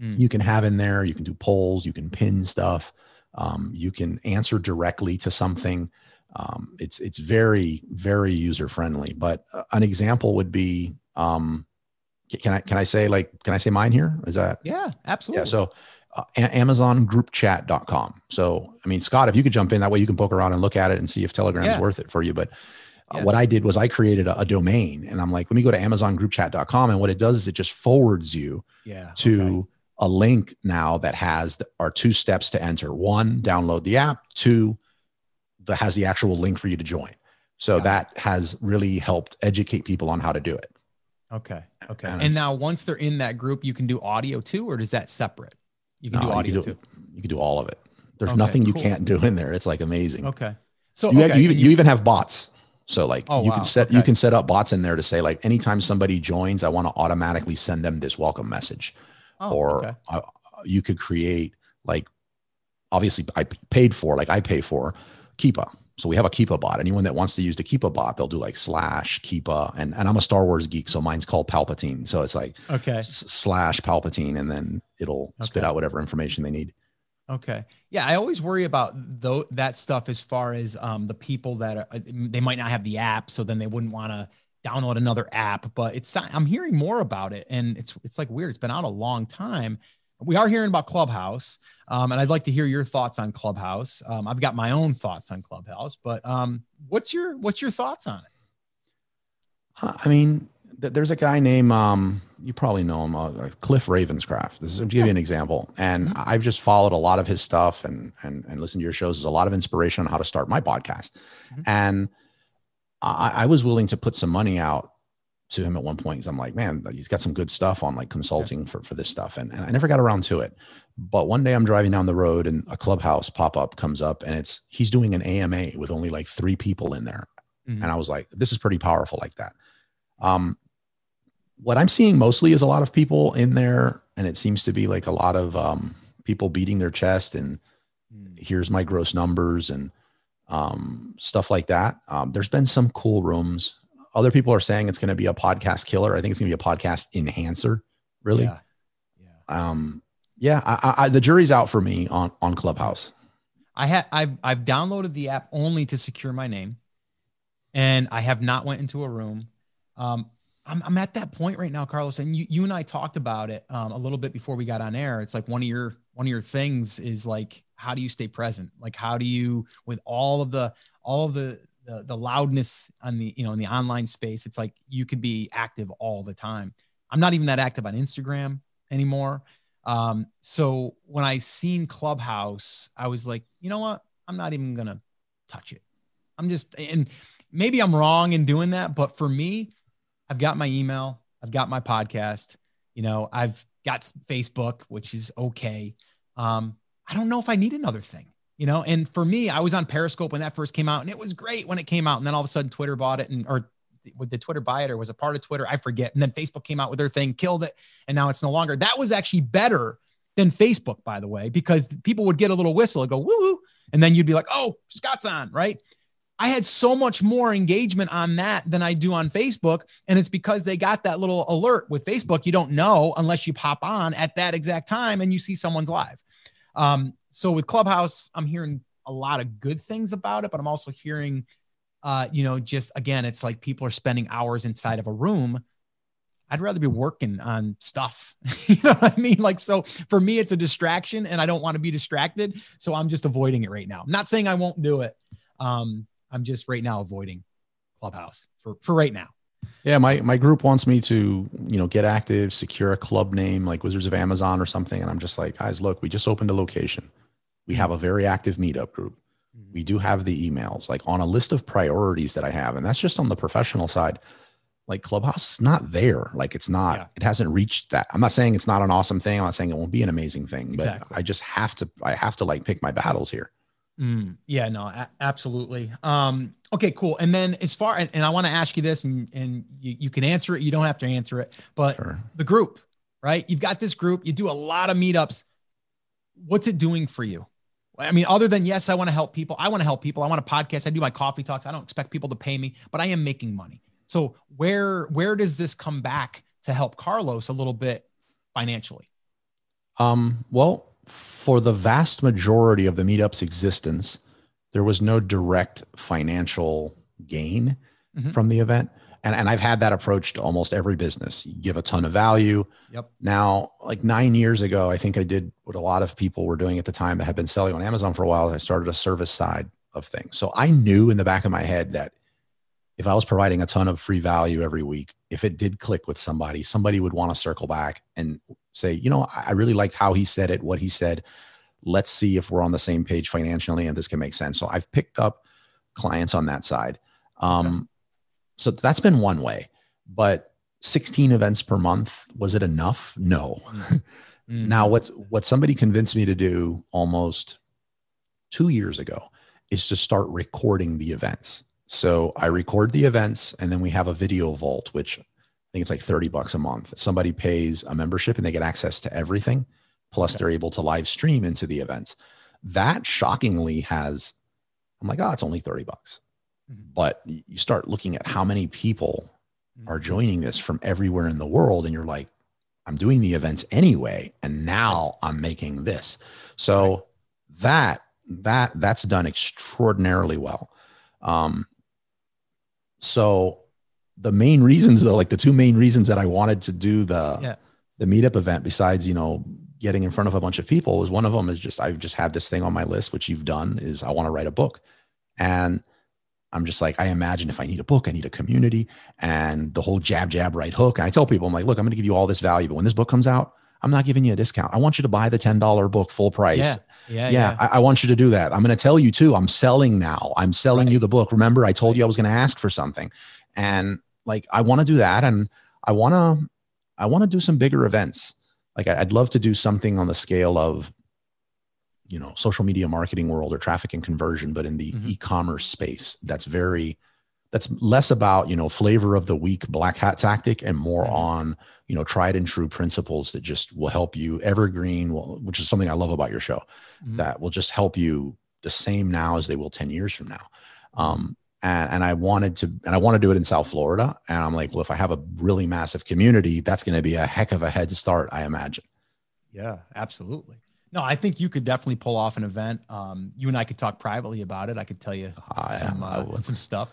Mm. you can have in there you can do polls you can pin stuff um, you can answer directly to something um, it's it's very very user friendly but uh, an example would be um, can i can i say like can i say mine here is that Yeah, absolutely. yeah so uh, amazongroupchat.com so i mean scott if you could jump in that way you can poke around and look at it and see if telegram's Yeah. worth it for you but uh, Yeah. what i did was i created a, a domain and i'm like let me go to amazongroupchat.com and what it does is it just forwards you yeah. to okay. a link now that has the, our two steps to enter one download the app two that has the actual link for you to join so it. that has really helped educate people on how to do it Okay. Okay. And And, now once they're in that group, you can do audio too, or does that separate? You can No, do audio you, too. can do, you can do all of it there's Okay, nothing you cool. can't do in there it's like amazing Okay. So you, okay. have, you, even, and you even have bots so like Oh, you wow. can set you can set up bots in there to say like anytime somebody joins i want to automatically send them this welcome message oh, or okay. uh, you could create like obviously I paid for like I pay for Keepa. So we have a Keepa bot. Anyone that wants to use the Keepa bot, they'll do like slash Keepa, and and I'm a Star Wars geek, so mine's called Palpatine. So it's like Okay. s- slash Palpatine, and then it'll spit out whatever information they need. Okay. Yeah, I always worry about though that stuff as far as um, the people that are, uh, they might not have the app, so then they wouldn't want to download another app, but it's I'm hearing more about it, and it's it's like weird. It's been out a long time. We are hearing about Clubhouse, um, and I'd like to hear your thoughts on Clubhouse. Um, I've got my own thoughts on Clubhouse, but um, what's your what's your thoughts on it? I mean, there's a guy named um, you probably know him, uh, Cliff Ravenscraft. This is to give you an example, and mm-hmm. I've just followed a lot of his stuff and and and listened to your shows. There's a lot of inspiration on how to start my podcast, mm-hmm. and I, I, was willing to put some money out to him at one point because I'm like, man, he's got some good stuff on like consulting yeah. for for this stuff, and, and I never got around to it. But one day I'm driving down the road and a clubhouse pop up comes up, and it's he's doing an AMA with only like three people in there, mm-hmm. and I was like, this is pretty powerful like that. Um, what I'm seeing mostly is a lot of people in there, and it seems to be like a lot of um, people beating their chest and mm. here's my gross numbers and um, stuff like that. Um, there's been some cool rooms. Other people are saying it's going to be a podcast killer. I think it's going to be a podcast enhancer. Really, yeah, yeah. Um, yeah I, I, the jury's out for me on on Clubhouse. I had I've I've downloaded the app only to secure my name, and I have not went into a room. Um, I'm, I'm at that point right now, Carlos, and you, you and I talked about it um, a little bit before we got on air. It's like one of your one of your things is like how do you stay present? Like how do you with all of the all of the the, the loudness on the you know in the online space? It's like you could be active all the time. I'm not even that active on Instagram anymore. Um, so when I seen Clubhouse, I was like, you know what? I'm not even gonna touch it. I'm just and maybe I'm wrong in doing that, but for me, I've got my email, I've got my podcast, you know, I've got Facebook, which is okay. Um, I don't know if I need another thing, you know. And for me, I was on Periscope when that first came out, and it was great when it came out. And then all of a sudden, Twitter bought it, and or would the Twitter buy it, or was a part of Twitter? I forget. And then Facebook came out with their thing, killed it, and now it's no longer. That was actually better than Facebook, by the way, because people would get a little whistle and go woo and then you'd be like, oh, Scott's on, right? I had so much more engagement on that than I do on Facebook. And it's because they got that little alert with Facebook. You don't know unless you pop on at that exact time and you see someone's live. Um, so with Clubhouse, I'm hearing a lot of good things about it, but I'm also hearing, uh, you know, just again, it's like people are spending hours inside of a room. I'd rather be working on stuff. you know what I mean? Like, so for me, it's a distraction and I don't want to be distracted. So I'm just avoiding it right now. I'm not saying I won't do it. Um, I'm just right now avoiding Clubhouse for for right now. Yeah, my my group wants me to, you know, get active, secure a club name like Wizards of Amazon or something and I'm just like, guys, look, we just opened a location. We have a very active meetup group. Mm-hmm. We do have the emails like on a list of priorities that I have and that's just on the professional side. Like Clubhouse is not there. Like it's not, yeah. it hasn't reached that. I'm not saying it's not an awesome thing. I'm not saying it won't be an amazing thing, exactly. but I just have to, I have to like pick my battles here. Mm, yeah, no, a- absolutely. Um, okay, cool. And then as far and, and I want to ask you this, and and you, you can answer it. You don't have to answer it, but sure. the group, right? You've got this group. You do a lot of meetups. What's it doing for you? I mean, other than yes, I want to help people. I want to help people. I want a podcast. I do my coffee talks. I don't expect people to pay me, but I am making money. So where where does this come back to help Carlos a little bit financially? Um, well, for the vast majority of the meetup's existence, there was no direct financial gain mm-hmm. from the event. And, and I've had that approach to almost every business. You give a ton of value. Yep. Now, like nine years ago, I think I did what a lot of people were doing at the time that had been selling on Amazon for a while. I started a service side of things. So I knew in the back of my head that if I was providing a ton of free value every week, if it did click with somebody, somebody would want to circle back and say, you know, I really liked how he said it, what he said. Let's see if we're on the same page financially and this can make sense. So I've picked up clients on that side. Um. So that's been one way, but 16 events per month, was it enough? No. Mm-hmm. now, what's what somebody convinced me to do almost two years ago is to start recording the events. So I record the events and then we have a video vault, which I think it's like 30 bucks a month. Somebody pays a membership and they get access to everything. Plus, okay. they're able to live stream into the events. That shockingly has, I'm like, oh, it's only 30 bucks. Mm-hmm. But you start looking at how many people mm-hmm. are joining this from everywhere in the world, and you're like, I'm doing the events anyway, and now I'm making this. So right. that that that's done extraordinarily well. Um, so the main reasons though, like the two main reasons that I wanted to do the Yeah. the meetup event, besides you know getting in front of a bunch of people, is one of them is just I've just had this thing on my list, which you've done, is I want to write a book, and I'm just like I imagine if I need a book, I need a community, and the whole jab jab right hook. And I tell people, I'm like, look, I'm going to give you all this value, but when this book comes out, I'm not giving you a discount. I want you to buy the ten dollar book full price. Yeah. Yeah. Yeah, I, I want you to do that. I'm going to tell you too. I'm selling now. I'm selling Right. you the book. Remember, I told you I was going to ask for something, and like I want to do that, and I want to, I want to do some bigger events. Like I'd love to do something on the scale of, you know, social media marketing world or traffic and conversion, but in the Mhm. e-commerce space. That's very, that's less about you know flavor of the week black hat tactic and more Mhm. on you know tried and true principles that just will help you evergreen, will- which is something I love about your show Mhm. that will just help you the same now as they will 10 years from now. Um, and, and I wanted to, and I want to do it in South Florida. And I'm like, well, if I have a really massive community, that's going to be a heck of a head start, I imagine. Yeah, absolutely. No, I think you could definitely pull off an event. Um, you and I could talk privately about it. I could tell you I, some, uh, some stuff.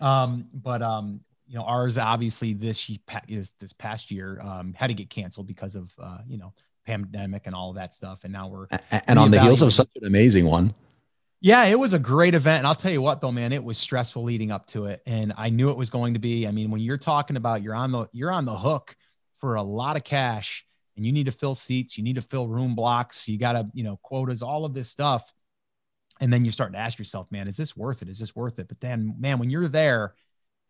Um, but um, you know, ours obviously this is this past year um, had to get canceled because of uh, you know pandemic and all of that stuff. And now we're and on the heels of such an amazing one, yeah, it was a great event. And I'll tell you what though, man, it was stressful leading up to it. And I knew it was going to be. I mean, when you're talking about you're on the you're on the hook for a lot of cash and you need to fill seats, you need to fill room blocks, you gotta, you know, quotas, all of this stuff. And then you start to ask yourself, man, is this worth it? Is this worth it? But then, man, when you're there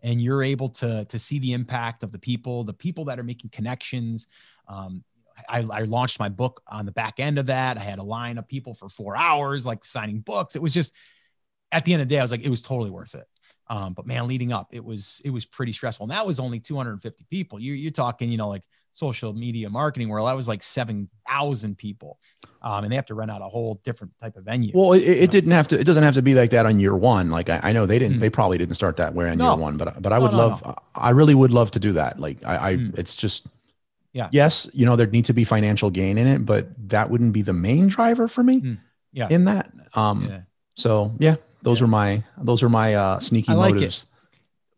and you're able to to see the impact of the people, the people that are making connections, um, I, I launched my book on the back end of that. I had a line of people for four hours, like signing books. It was just at the end of the day, I was like, it was totally worth it. Um, but man, leading up, it was it was pretty stressful. And that was only 250 people. You, you're talking, you know, like social media marketing world. That was like 7,000 people, um, and they have to rent out a whole different type of venue. well, it, it didn't have to, it doesn't have to be like that on year one. Like I, I know they didn't, Hmm. they probably didn't start that way on No. year one, but, but I would no, love, I really would love to do that. Like I, I Hmm. it's just, Yeah. yes, you know, there'd need to be financial gain in it, but that wouldn't be the main driver for me Hmm. Yeah. in that. Um, yeah. So yeah, those Yeah. are my those are my uh, sneaky I like it.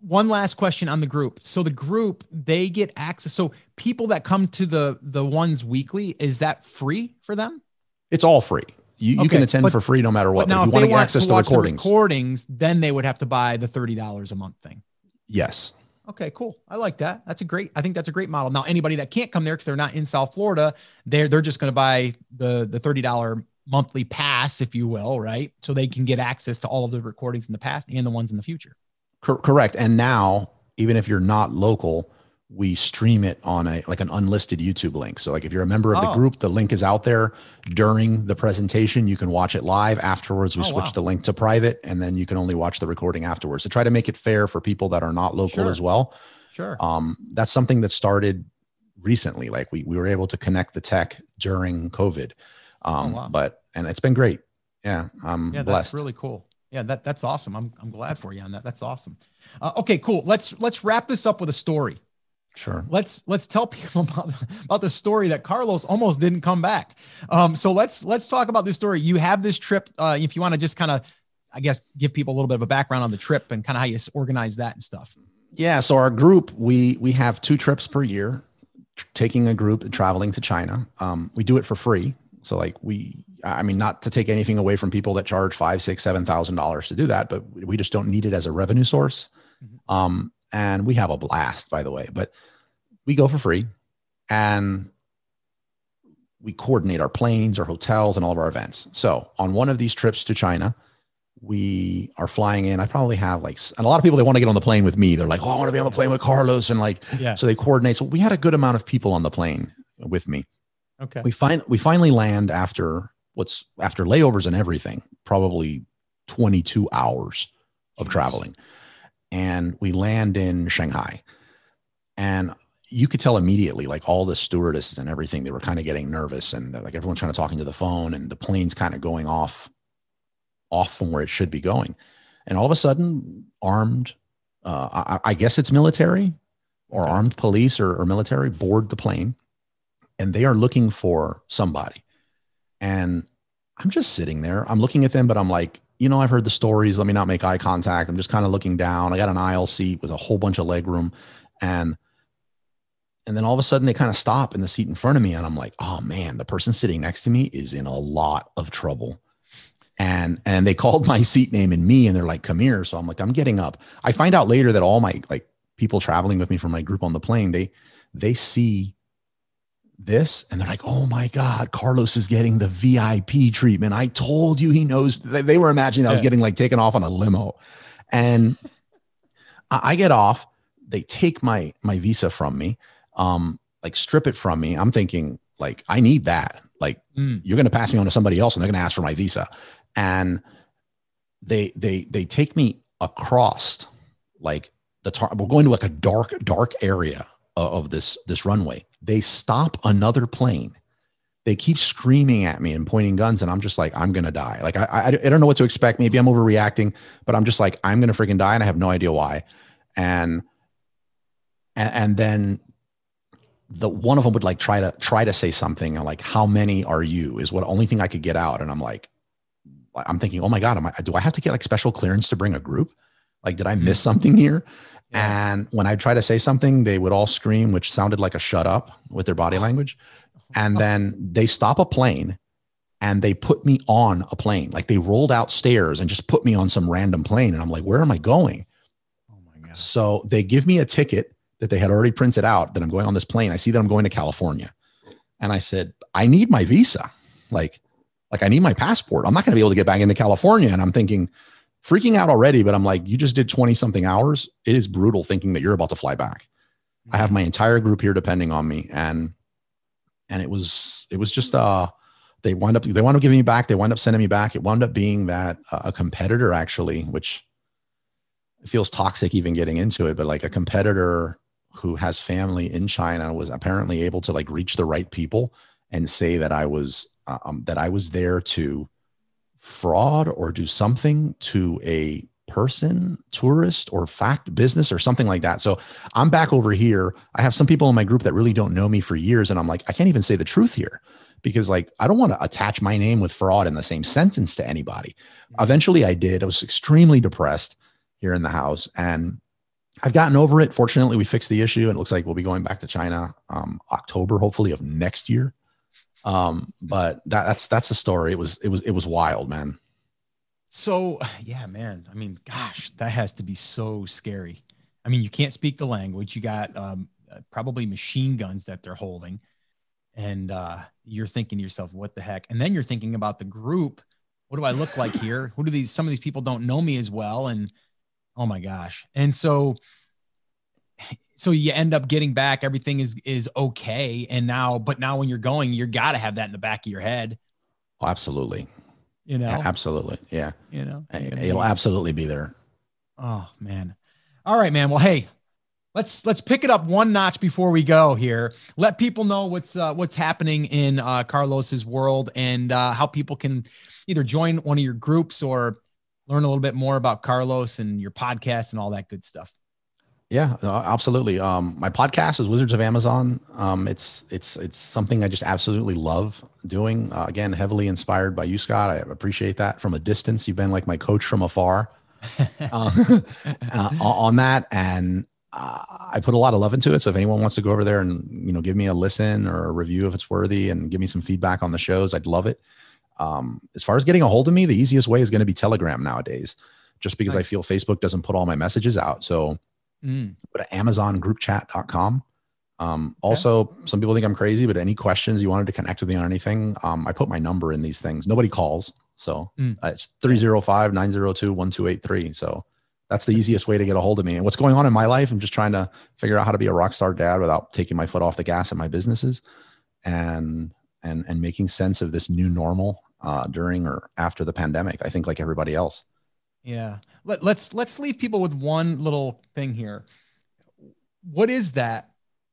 One last question on the group. So the group they get access. So people that come to the the ones weekly is that free for them? It's all free. You, you can attend but- for free no matter what. but now But if if you want to get access to to watch recordings, the recordings, then they would have to buy the thirty dollars a month thing. yes, Okay, cool. I like that. That's a great. I think that's a great model. Now, anybody that can't come there because they're not in South Florida, they're they're just going to buy the the thirty dollar monthly pass, if you will, right? So they can get access to all of the recordings in the past and the ones in the future. Cor- correct. And now, even if you're not local, we stream it on a like an unlisted YouTube link. So like if you're a member of the Oh. group, the link is out there during the presentation. You can watch it live. Afterwards, we Oh, switch wow. the link to private, and then you can only watch the recording afterwards. To try to make it fair for people that are not local Sure. as well. Sure. um, that's something that started recently like we, we were able to connect the tech during covid um, Oh, wow. but and it's been great yeah i'm yeah, blessed that's really cool. Yeah, that that's awesome. I'm I'm glad for you on that. That's awesome. Uh, okay, cool. Let's let's wrap this up with a story. sure let's let's tell people about, about the story that Carlos almost didn't come back. Um, so let's let's talk about this story. You have this trip. Uh, if you want to just kind of, I guess, give people a little bit of a background on the trip and kind of how you organize that and stuff. yeah so our group we we have two trips per year taking a group and traveling to china um, we do it for free so like we i mean not to take anything away from people that charge five six seven thousand dollars to do that but we just don't need it as a revenue source Mhm. um, and we have a blast by the way but we go for free and we coordinate our planes our hotels and all of our events so on one of these trips to china we are flying in i probably have like and a lot of people they want to get on the plane with me they're like oh i want to be on the plane with carlos and like Yeah. so they coordinate so we had a good amount of people on the plane with me Okay. we find we finally land after what's after layovers and everything probably 22 hours of traveling. And we land in shanghai. And you could tell immediately like all the stewardesses and everything they were kind of getting nervous and like everyone's trying to talk into the phone and the plane's kind of going off off from where it should be going. And all of a sudden armed uh, I, I guess it's military or armed police or, or military board the plane and they are looking for somebody and i'm just sitting there i'm looking at them but i'm like you know, I've heard the stories. Let me not make eye contact. I'm just kind of looking down. I got an aisle seat with a whole bunch of leg room. And and then all of a sudden they kind of stop in the seat in front of me. And I'm like, oh man, the person sitting next to me is in a lot of trouble. And and they called my seat name and me and they're like, come here. So I'm like, I'm getting up. I find out later that all my like people traveling with me from my group on the plane, they they see this and they're like, oh my God, Carlos is getting the VIP treatment. I told you he knows. They were imagining I was getting like taken off on a limo. And I get off, they take my my visa from me, um, like strip it from me. I'm thinking, like, I need that. Like, mm. you're gonna pass me on to somebody else and they're gonna ask for my visa. And they they they take me across like the tar- we're going to like a dark, dark area of this this runway they stop another plane. They keep screaming at me and pointing guns, and I'm just like, I'm gonna die. Like I, I, I don't know what to expect. Maybe I'm overreacting, but I'm just like, I'm gonna freaking die, and I have no idea why. And and, and then the one of them would like try to try to say something like, "How many are you?" Is what only thing I could get out, and I'm like, I'm thinking, oh my god, am I? Do I have to get like special clearance to bring a group? Like, did I miss mm-hmm. something here? Yeah. And when I try to say something, they would all scream, which sounded like a shut up with their body language. And then they stop a plane and they put me on a plane. Like they rolled out stairs and just put me on some random plane. And I'm like, where am I going? Oh my God. So they give me a ticket that they had already printed out that I'm going on this plane. I see that I'm going to California. And I said, I need my visa. Like, like I need my passport. I'm not going to be able to get back into California. And I'm thinking, freaking out already, but I'm like, you just did 20 something hours. It is brutal thinking that you're about to fly back. Mm-hmm. I have my entire group here depending on me. And, and it was, it was just, uh, they wind up, they wound up giving me back. They wind up sending me back. It wound up being that uh, a competitor actually, which feels toxic even getting into it, but like a competitor who has family in China was apparently able to like reach the right people and say that I was, uh, um, that I was there to, fraud or do something to a person, tourist, or fact business or something like that. So I'm back over here. I have some people in my group that really don't know me for years. And I'm like, I can't even say the truth here because, like, I don't want to attach my name with fraud in the same sentence to anybody. Mm-hmm. Eventually, I did. I was extremely depressed here in the house. And I've gotten over it. Fortunately, we fixed the issue. And it looks like we'll be going back to China um, October, hopefully, of next year. Um, but that, that's that's the story. It was it was it was wild, man. So yeah, man. I mean, gosh, that has to be so scary. I mean, you can't speak the language. You got um, probably machine guns that they're holding, and uh, you're thinking to yourself, "What the heck?" And then you're thinking about the group. What do I look like here? Who do these? Some of these people don't know me as well, and oh my gosh. And so so you end up getting back everything is is okay. And now but now when you're going you got to have that in the back of your head. Oh, absolutely. You know? Absolutely. Yeah. You know? It'll absolutely be there. Oh man. All right man. Well hey let's let's pick it up one notch before we go here. Let people know what's uh, what's happening in uh, carlos's world and uh, how people can either join one of your groups or learn a little bit more about carlos and your podcast and all that good stuff yeah, absolutely. Um, my podcast is Wizards of Amazon. Um, it's it's it's something I just absolutely love doing. Uh, again, heavily inspired by you, Scott. I appreciate that from a distance. You've been like my coach from afar uh, uh, on that, and uh, I put a lot of love into it. So if anyone wants to go over there and you know give me a listen or a review if it's worthy, and give me some feedback on the shows, I'd love it. Um, as far as getting a hold of me, the easiest way is going to be Telegram nowadays, just because nice. I feel Facebook doesn't put all my messages out. So Mm. Go to amazongroupchat.com. Um, also, okay. some people think I'm crazy, but any questions you wanted to connect with me on anything, um, I put my number in these things. Nobody calls. So mm. uh, it's 305 902 1283. So that's the easiest way to get a hold of me. And what's going on in my life, I'm just trying to figure out how to be a rock star dad without taking my foot off the gas in my businesses and, and, and making sense of this new normal uh, during or after the pandemic. I think like everybody else. Yeah. Let, let's let's leave people with one little thing here. What is that?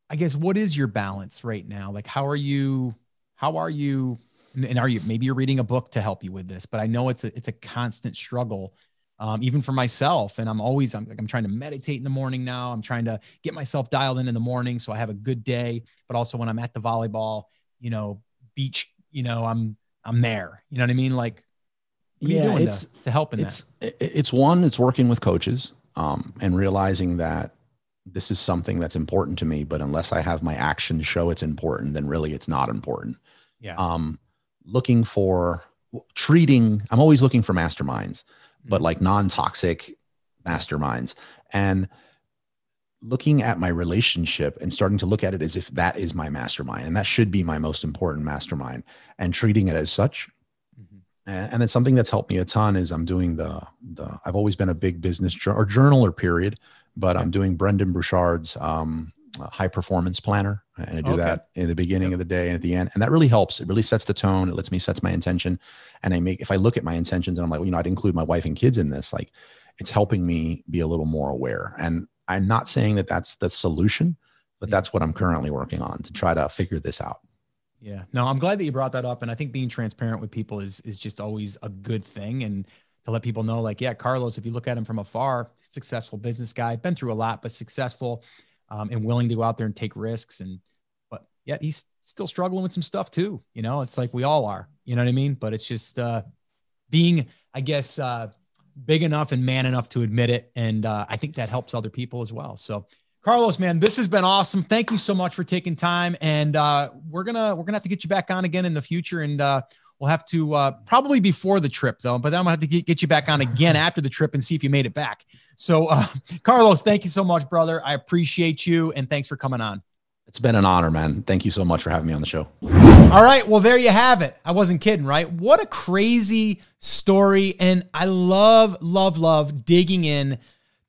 I guess what is your balance right now? Like how are you how are you and are you maybe you're reading a book to help you with this, but I know it's a it's a constant struggle. Um, even for myself. And I'm always, I'm like, I'm trying to meditate in the morning now. I'm trying to get myself dialed in in the morning so I have a good day. But also when I'm at the volleyball, you know, beach, you know, I'm, I'm there. You know what I mean? Like, What yeah, it's to, to help in it's, that? It's one, it's working with coaches um, and realizing that this is something that's important to me, but unless I have my actions show it's important, then really it's not important. Yeah. Um, looking for treating, I'm always looking for masterminds, mm-hmm. but like non-toxic masterminds. And looking at my relationship and starting to look at it as if that is my mastermind and that should be my most important mastermind and treating it as such. And then something that's helped me a ton is i'm doing the the i've always been a big business or journaler period but i'm doing brendon burchard's um, high performance planner and i do okay. that in the beginning yep. of the day and at the end and that really helps it really sets the tone it lets me sets my intention and i make if i look at my intentions and i'm like well, you know i'd include my wife and kids in this like it's helping me be a little more aware and I'm not saying that that's the solution, but that's what I'm currently working on to try to figure this out. Yeah. No, I'm glad that you brought that up. And I think being transparent with people is is just always a good thing. And to let people know, like, yeah, Carlos, if you look at him from afar, successful business guy, been through a lot, but successful um, and willing to go out there and take risks. And but yet he's still struggling with some stuff too. You know, it's like we all are. You know what I mean? But it's just uh being, I guess, uh big enough and man enough to admit it. And uh, I think that helps other people as well. So, Carlos, man, this has been awesome. Thank you so much for taking time. And uh, we're gonna we're gonna have to get you back on again in the future. And uh, we'll have to uh, probably before the trip though. But then I'm gonna have to get, get you back on again after the trip and see if you made it back. So, uh, Carlos, thank you so much, brother. I appreciate you, and thanks for coming on. It's been an honor, man. Thank you so much for having me on the show. All right. Well, there you have it. I wasn't kidding, right? What a crazy story. And I love, love, love digging in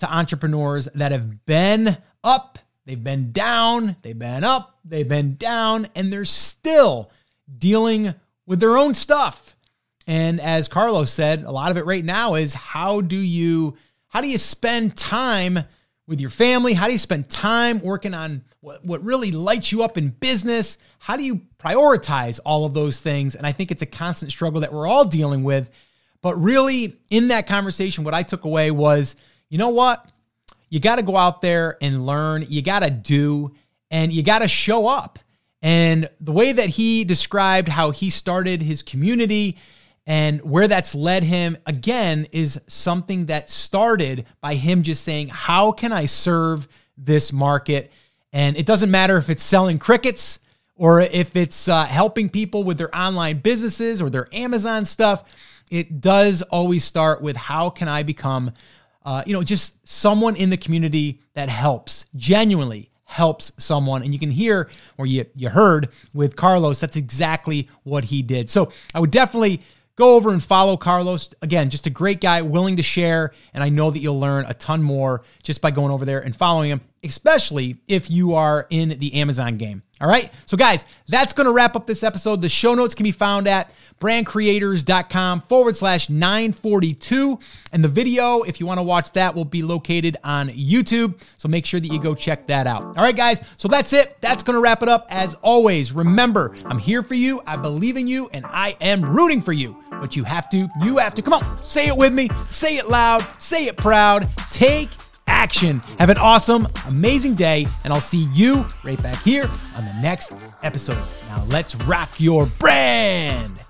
to entrepreneurs that have been up, they've been down, they've been up, they've been down, and they're still dealing with their own stuff. And as Carlos said, a lot of it right now is how do you how do you spend time with your family? How do you spend time working on what, what really lights you up in business? How do you prioritize all of those things? And I think it's a constant struggle that we're all dealing with. But really, in that conversation, what I took away was you know what? You got to go out there and learn, you got to do, and you got to show up. And the way that he described how he started his community and where that's led him, again, is something that started by him just saying, How can I serve this market? And it doesn't matter if it's selling crickets or if it's uh, helping people with their online businesses or their Amazon stuff. It does always start with how can I become, uh, you know, just someone in the community that helps, genuinely helps someone. And you can hear, or you, you heard with Carlos, that's exactly what he did. So I would definitely go over and follow Carlos. Again, just a great guy, willing to share. And I know that you'll learn a ton more just by going over there and following him, especially if you are in the Amazon game. All right. So, guys, that's going to wrap up this episode. The show notes can be found at brandcreators.com forward slash 942. And the video, if you want to watch that, will be located on YouTube. So make sure that you go check that out. All right, guys. So that's it. That's going to wrap it up. As always, remember, I'm here for you. I believe in you and I am rooting for you. But you have to, you have to, come on, say it with me, say it loud, say it proud, take action. Have an awesome, amazing day, and I'll see you right back here on the next episode. Now let's rock your brand.